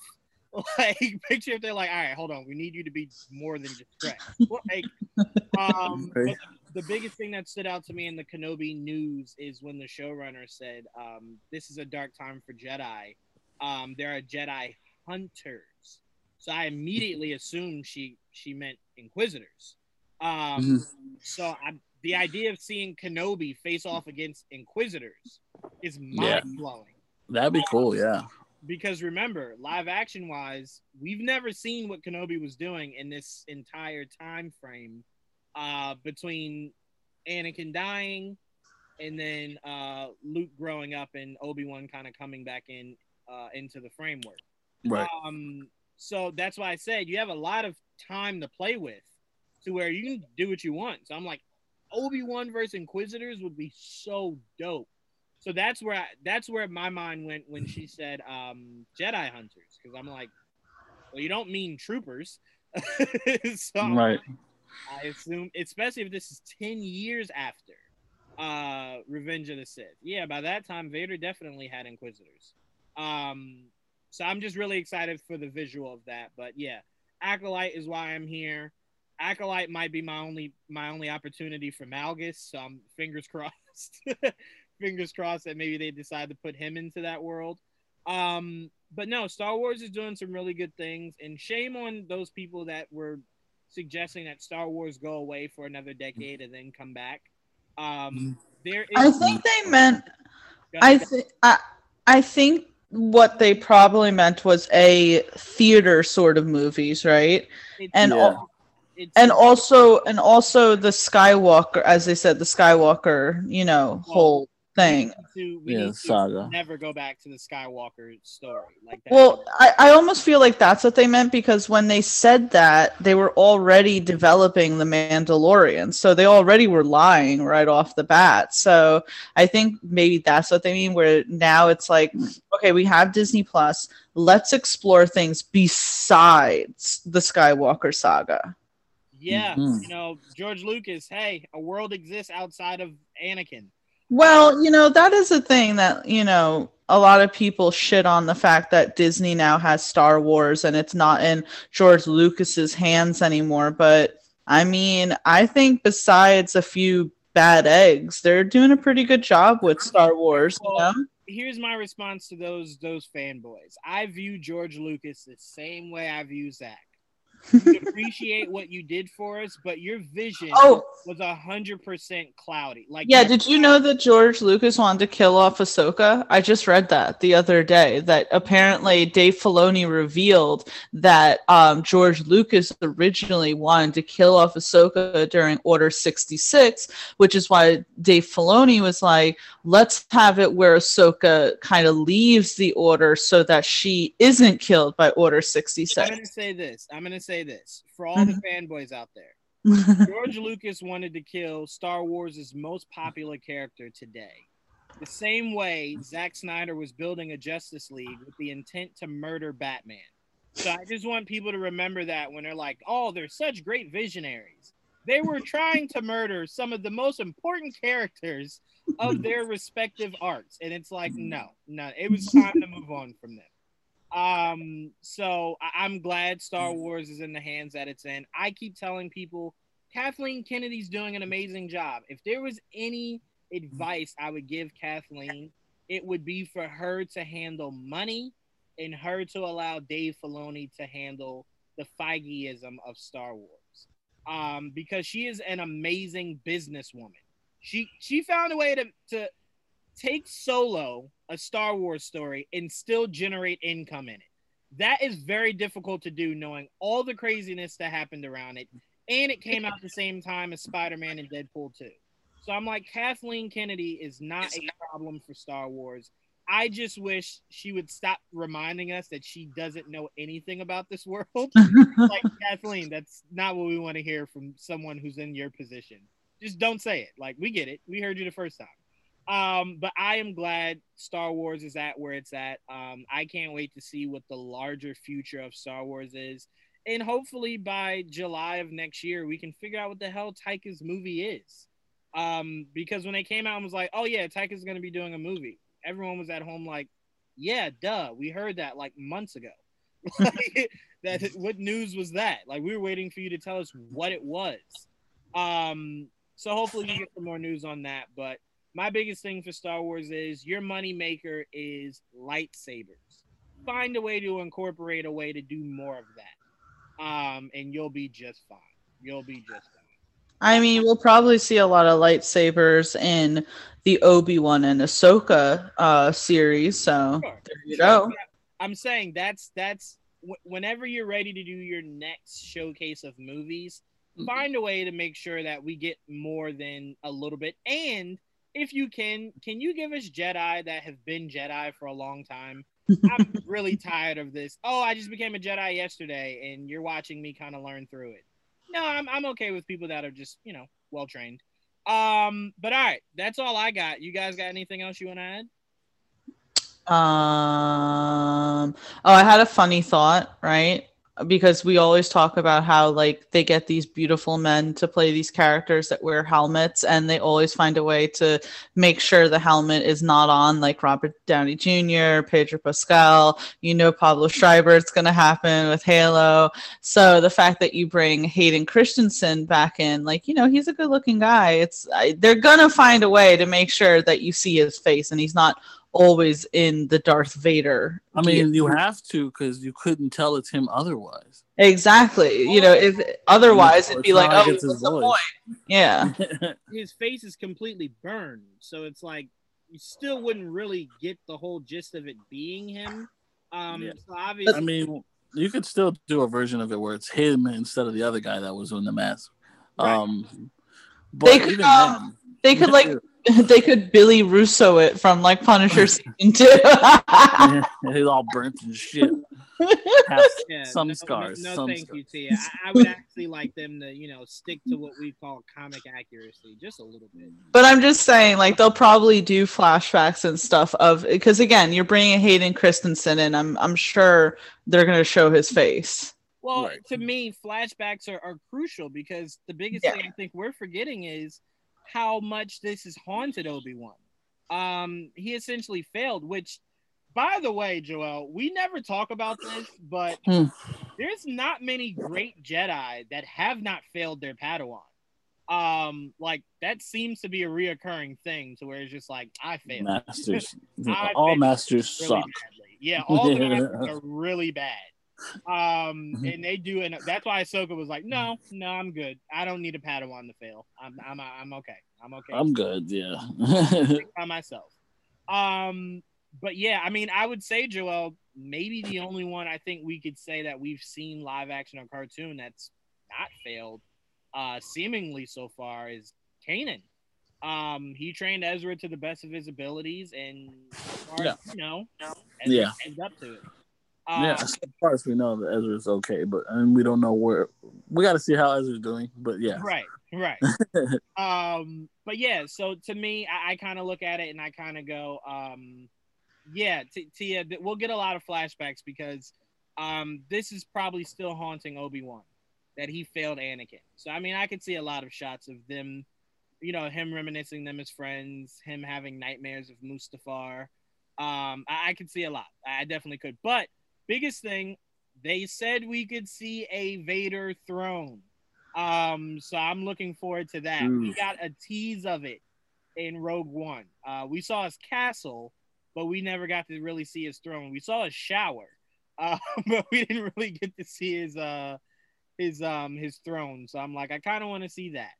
C: like picture if they're like, all right, hold on, we need you to be more than just Rex. like, um, the biggest thing that stood out to me in the Kenobi news is when the showrunner said, um, "This is a dark time for Jedi. Um, there are Jedi hunters." So I immediately assumed she she meant Inquisitors. Um, mm-hmm. So I, the idea of seeing Kenobi face off against Inquisitors is mind blowing.
D: That'd be cool. Yeah.
C: Because remember, live action wise, we've never seen what Kenobi was doing in this entire time frame uh, between Anakin dying and then uh, Luke growing up and Obi Wan kind of coming back in uh, into the framework.
D: Right.
C: Um, so that's why I said you have a lot of time to play with, to where you can do what you want. So I'm like, Obi Wan versus Inquisitors would be so dope. So that's where I, that's where my mind went when she said um, Jedi hunters, because I'm like, well, you don't mean troopers. so
D: Right.
C: I assume, especially if this is ten years after uh, Revenge of the Sith. Yeah, by that time, Vader definitely had Inquisitors. Um, so I'm just really excited for the visual of that. But yeah, Acolyte is why I'm here. Acolyte might be my only my only opportunity for Malgus. So I'm fingers crossed. Fingers crossed that maybe they decide to put him into that world. Um, but no, Star Wars is doing some really good things, and shame on those people that were suggesting that Star Wars go away for another decade and then come back. Um, there is.
B: I think they meant. I think. I, I think what they probably meant was a theater sort of movies, right?
C: It's-
B: And
D: Yeah.
B: al-
C: it's-
B: and also and also the Skywalker, as they said, the Skywalker, you know, whole thing.
C: to, we
D: Yeah,
C: need to
D: saga.
C: never go back to the Skywalker story like that.
B: Well, I, I almost feel like that's what they meant because when they said that, they were already developing the Mandalorian. So they already were lying right off the bat. So I think maybe that's what they mean, where now it's like, okay, we have Disney Plus. Let's explore things besides the Skywalker saga.
C: yeah,
D: Mhm.
C: you know, George Lucas. Hey, a world exists outside of Anakin.
B: Well, you know, that is a thing that, you know, a lot of people shit on the fact that Disney now has Star Wars and it's not in George Lucas's hands anymore. But I mean, I think besides a few bad eggs, they're doing a pretty good job with Star Wars, you know?
C: Here's my response to those those fanboys. I view George Lucas the same way I view Zack. Appreciate what you did for us, but your vision
B: Oh,
C: was a hundred percent cloudy. Like
B: yeah. Did you know that George Lucas wanted to kill off Ahsoka? I just read that the other day. That apparently Dave Filoni revealed that um, George Lucas originally wanted to kill off Ahsoka during Order 66, which is why Dave Filoni was like, let's have it where Ahsoka kind of leaves the Order so that she isn't killed by Order 66."
C: I'm gonna say this. I'm gonna say this for all the mm-hmm. fanboys out there. George Lucas wanted to kill Star Wars' most popular character today. The same way Zack Snyder was building a Justice League with the intent to murder Batman. So I just want people to remember that when they're like, oh, they're such great visionaries. They were trying to murder some of the most important characters of their respective arts. And it's like, no, no, it was time to move on from them. Um, so I- I'm glad Star Wars is in the hands that it's in. I keep telling people Kathleen Kennedy's doing an amazing job. If there was any advice I would give Kathleen, it would be for her to handle money and her to allow Dave Filoni to handle the Feigeism of Star Wars. Um, because she is an amazing businesswoman. She she found a way to, to take solo a Star Wars story and still generate income in it. That is very difficult to do, knowing all the craziness that happened around it. And it came out the same time as Spider Man and Deadpool 2. So I'm like, Kathleen Kennedy is not a problem for Star Wars. I just wish she would stop reminding us that she doesn't know anything about this world. like, Kathleen, that's not what we want to hear from someone who's in your position. Just don't say it. Like, we get it. We heard you the first time. Um, but I am glad Star Wars is at where it's at. Um, I can't wait to see what the larger future of Star Wars is. And hopefully by July of next year, we can figure out what the hell Taika's movie is. Um, because when they came out and was like, oh, yeah, Taika's going to be doing a movie, everyone was at home like, yeah, duh. We heard that like months ago. that what news was that? Like we were waiting for you to tell us what it was. Um, so hopefully you get some more news on that. But my biggest thing for Star Wars is your money maker is lightsabers. Find a way to incorporate a way to do more of that, um, and you'll be just fine. You'll be just fine.
B: I mean, we'll probably see a lot of lightsabers in the Obi Wan and Ahsoka uh, series. So
C: Sure.
B: there you go.
C: I'm saying that's that's whenever you're ready to do your next showcase of movies,
D: Mhm.
C: find a way to make sure that we get more than a little bit. And if you can, can you give us Jedi that have been Jedi for a long time? I'm really tired of this. Oh, I just became a Jedi yesterday, and you're watching me kind of learn through it. No, I'm I'm okay with people that are just you know well trained. Um, but all right, that's all I got. You guys got anything else you want to add?
B: Um, oh, I had a funny thought, right? Because we always talk about how like they get these beautiful men to play these characters that wear helmets, and they always find a way to make sure the helmet is not on, like Robert Downey Jr., Pedro Pascal. You know, Pablo Schreiber. It's going to happen with Halo. So the fact that you bring Hayden Christensen back in, like you know, he's a good-looking guy. It's I, they're gonna find a way to make sure that you see his face, and he's not always in the Darth Vader.
D: I mean, you have to because you couldn't tell it's him otherwise.
B: Exactly. You know, if otherwise it'd be like, oh,
D: it's
B: what's the
D: voice.
B: point? Yeah.
C: his face is completely burned, so it's like you still wouldn't really get the whole gist of it being him. Um,
D: Yeah.
C: so obviously,
D: I mean, you could still do a version of it where it's him instead of the other guy that was in the mask.
C: Right.
D: Um, but
B: They could,
D: even
B: um, They could like
D: then,
B: they could Billy Russo it from like Punisher hmm. season two.
D: he's all burnt and shit. Has
C: yeah,
D: some
C: no,
D: scars.
C: No, no
D: some
C: thank
D: scars.
C: you, Tia. I, I would actually like them to, you know, stick to what we call comic accuracy, just a little bit.
B: but I'm just saying, like they'll probably do flashbacks and stuff of because again, you're bringing Hayden Christensen in. I'm I'm sure they're gonna show his face.
C: Well,
D: Right.
C: to me, flashbacks are, are crucial because the biggest
B: Yeah.
C: thing I think we're forgetting is how much this has haunted Obi Wan. Um, he essentially failed, which, by the way, Joel, we never talk about this, but
D: Hmm.
C: there's not many great Jedi that have not failed their Padawan. Um, like that seems to be a reoccurring thing to where it's just like I failed.
D: Masters.
C: I
D: all
C: failed
D: masters
C: really
D: suck.
C: badly. Yeah, all masters are really bad. Um, and they do, and that's why Ahsoka was like, "No, no, I'm good. I don't need a Padawan to fail. I'm, I'm, I'm okay. I'm okay
D: I'm good. Yeah.
C: by myself." Um, but yeah, I mean, I would say Joel, maybe the only one I think we could say that we've seen live action or cartoon that's not failed, uh, seemingly so far is Kanan. Um, he trained Ezra to the best of his abilities, and as far as,
D: Yeah.
C: you know, Ezra
D: Yeah.
C: up to it.
D: Yeah. As far as we know, that Ezra's okay, but and we don't know where. We got to see how Ezra's doing. But yeah.
C: Right, right. um, but yeah, so to me, I, I kind of look at it and I kind of go, um, yeah, T- Tia, we'll get a lot of flashbacks because um, this is probably still haunting Obi Wan that he failed Anakin. So I mean, I could see a lot of shots of them, you know, him reminiscing them as friends, him having nightmares of Mustafar. Um, I, I could see a lot. I definitely could. But biggest thing, they said we could see a Vader throne. Um, so I'm looking forward to that. We got a tease of it in Rogue One. Uh, we saw his castle, but we never got to really see his throne. We saw his shower, uh, but we didn't really get to see his uh his um his throne. So I'm like, I kind of want to see that.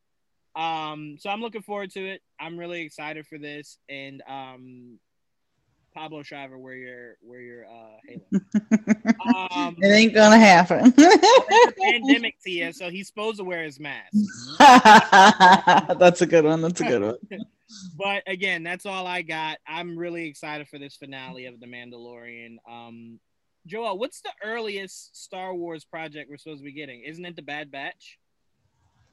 C: Um, so I'm looking forward to it. I'm really excited for this. And um, Pablo Schreiber, where your where your uh Halo. Um,
B: it ain't gonna happen.
C: it's a pandemic, Tia, so he's supposed to wear his mask.
B: That's a good one. That's a good one.
C: But again, that's all I got. I'm really excited for this finale of The Mandalorian. Um, Joel, what's the earliest Star Wars project we're supposed to be getting? Isn't it the Bad Batch?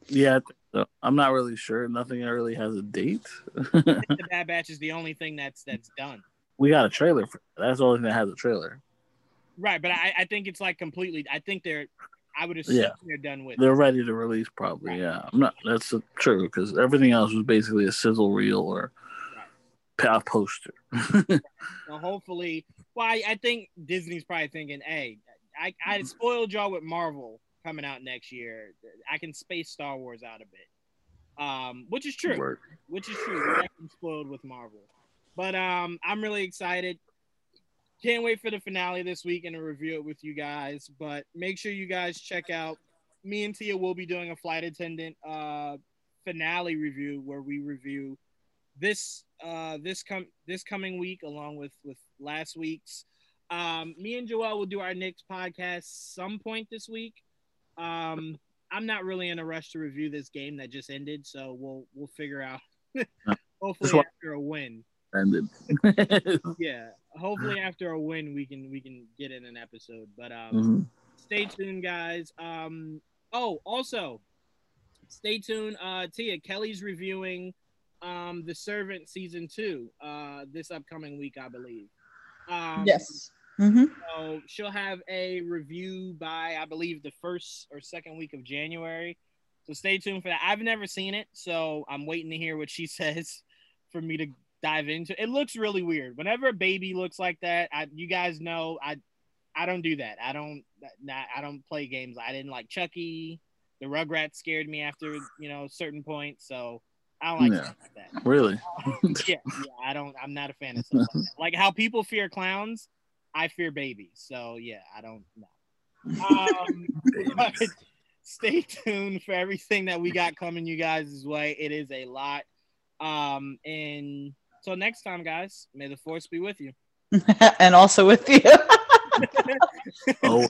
D: Yeah. So. I'm not really sure. Nothing really has a date.
C: the Bad Batch is the only thing that's that's done.
D: We got a trailer for that's the only thing that has a trailer.
C: Right, but I, I think it's like completely. I think they're. I would assume
D: Yeah.
C: they're done with.
D: They're ready to release probably.
C: Right.
D: Yeah. I'm not. That's uh, true because everything else was basically a sizzle reel or a poster.
C: So hopefully, well, I, I think Disney's probably thinking, hey, I, I spoiled y'all with Marvel coming out next year. I can space Star Wars out a bit, um, which is true.
D: Work.
C: Which is true. Actually spoiled with Marvel, but um, I'm really excited. Can't wait for the finale this week and to review it with you guys. But make sure you guys check out. Me and Tia will be doing a flight attendant uh, finale review where we review this uh this come this coming week along with with last week's. Um, me and Joel will do our next podcast some point this week. Um, I'm not really in a rush to review this game that just ended, so we'll we'll figure out. hopefully after a win.
D: Ended.
C: yeah, hopefully after a win we can we can get in an episode. But um,
D: hmm
C: stay tuned, guys. Um, oh, also, stay tuned. Uh, Tia Kelly's reviewing um the Servant season two uh this upcoming week, I believe. Um,
B: Yes. Mm-hmm.
C: So she'll have a review by I believe the first or second week of January. So stay tuned for that. I've never seen it, so I'm waiting to hear what she says for me to dive into. It looks really weird. Whenever a baby looks like that, I, you guys know I I don't do that. I don't not, I don't play games. I didn't like Chucky. The Rugrats scared me after you know certain points, so I don't like
D: Yeah.
C: like that.
D: Really?
C: Yeah, yeah, I don't. I'm not a fan of stuff like that. Like how people fear clowns, I fear babies. So yeah, I don't know. Um, stay tuned for everything that we got coming you guys' way. It is a lot. Um, and until next time, guys, may the force be with you.
B: and also with you.
D: Oh.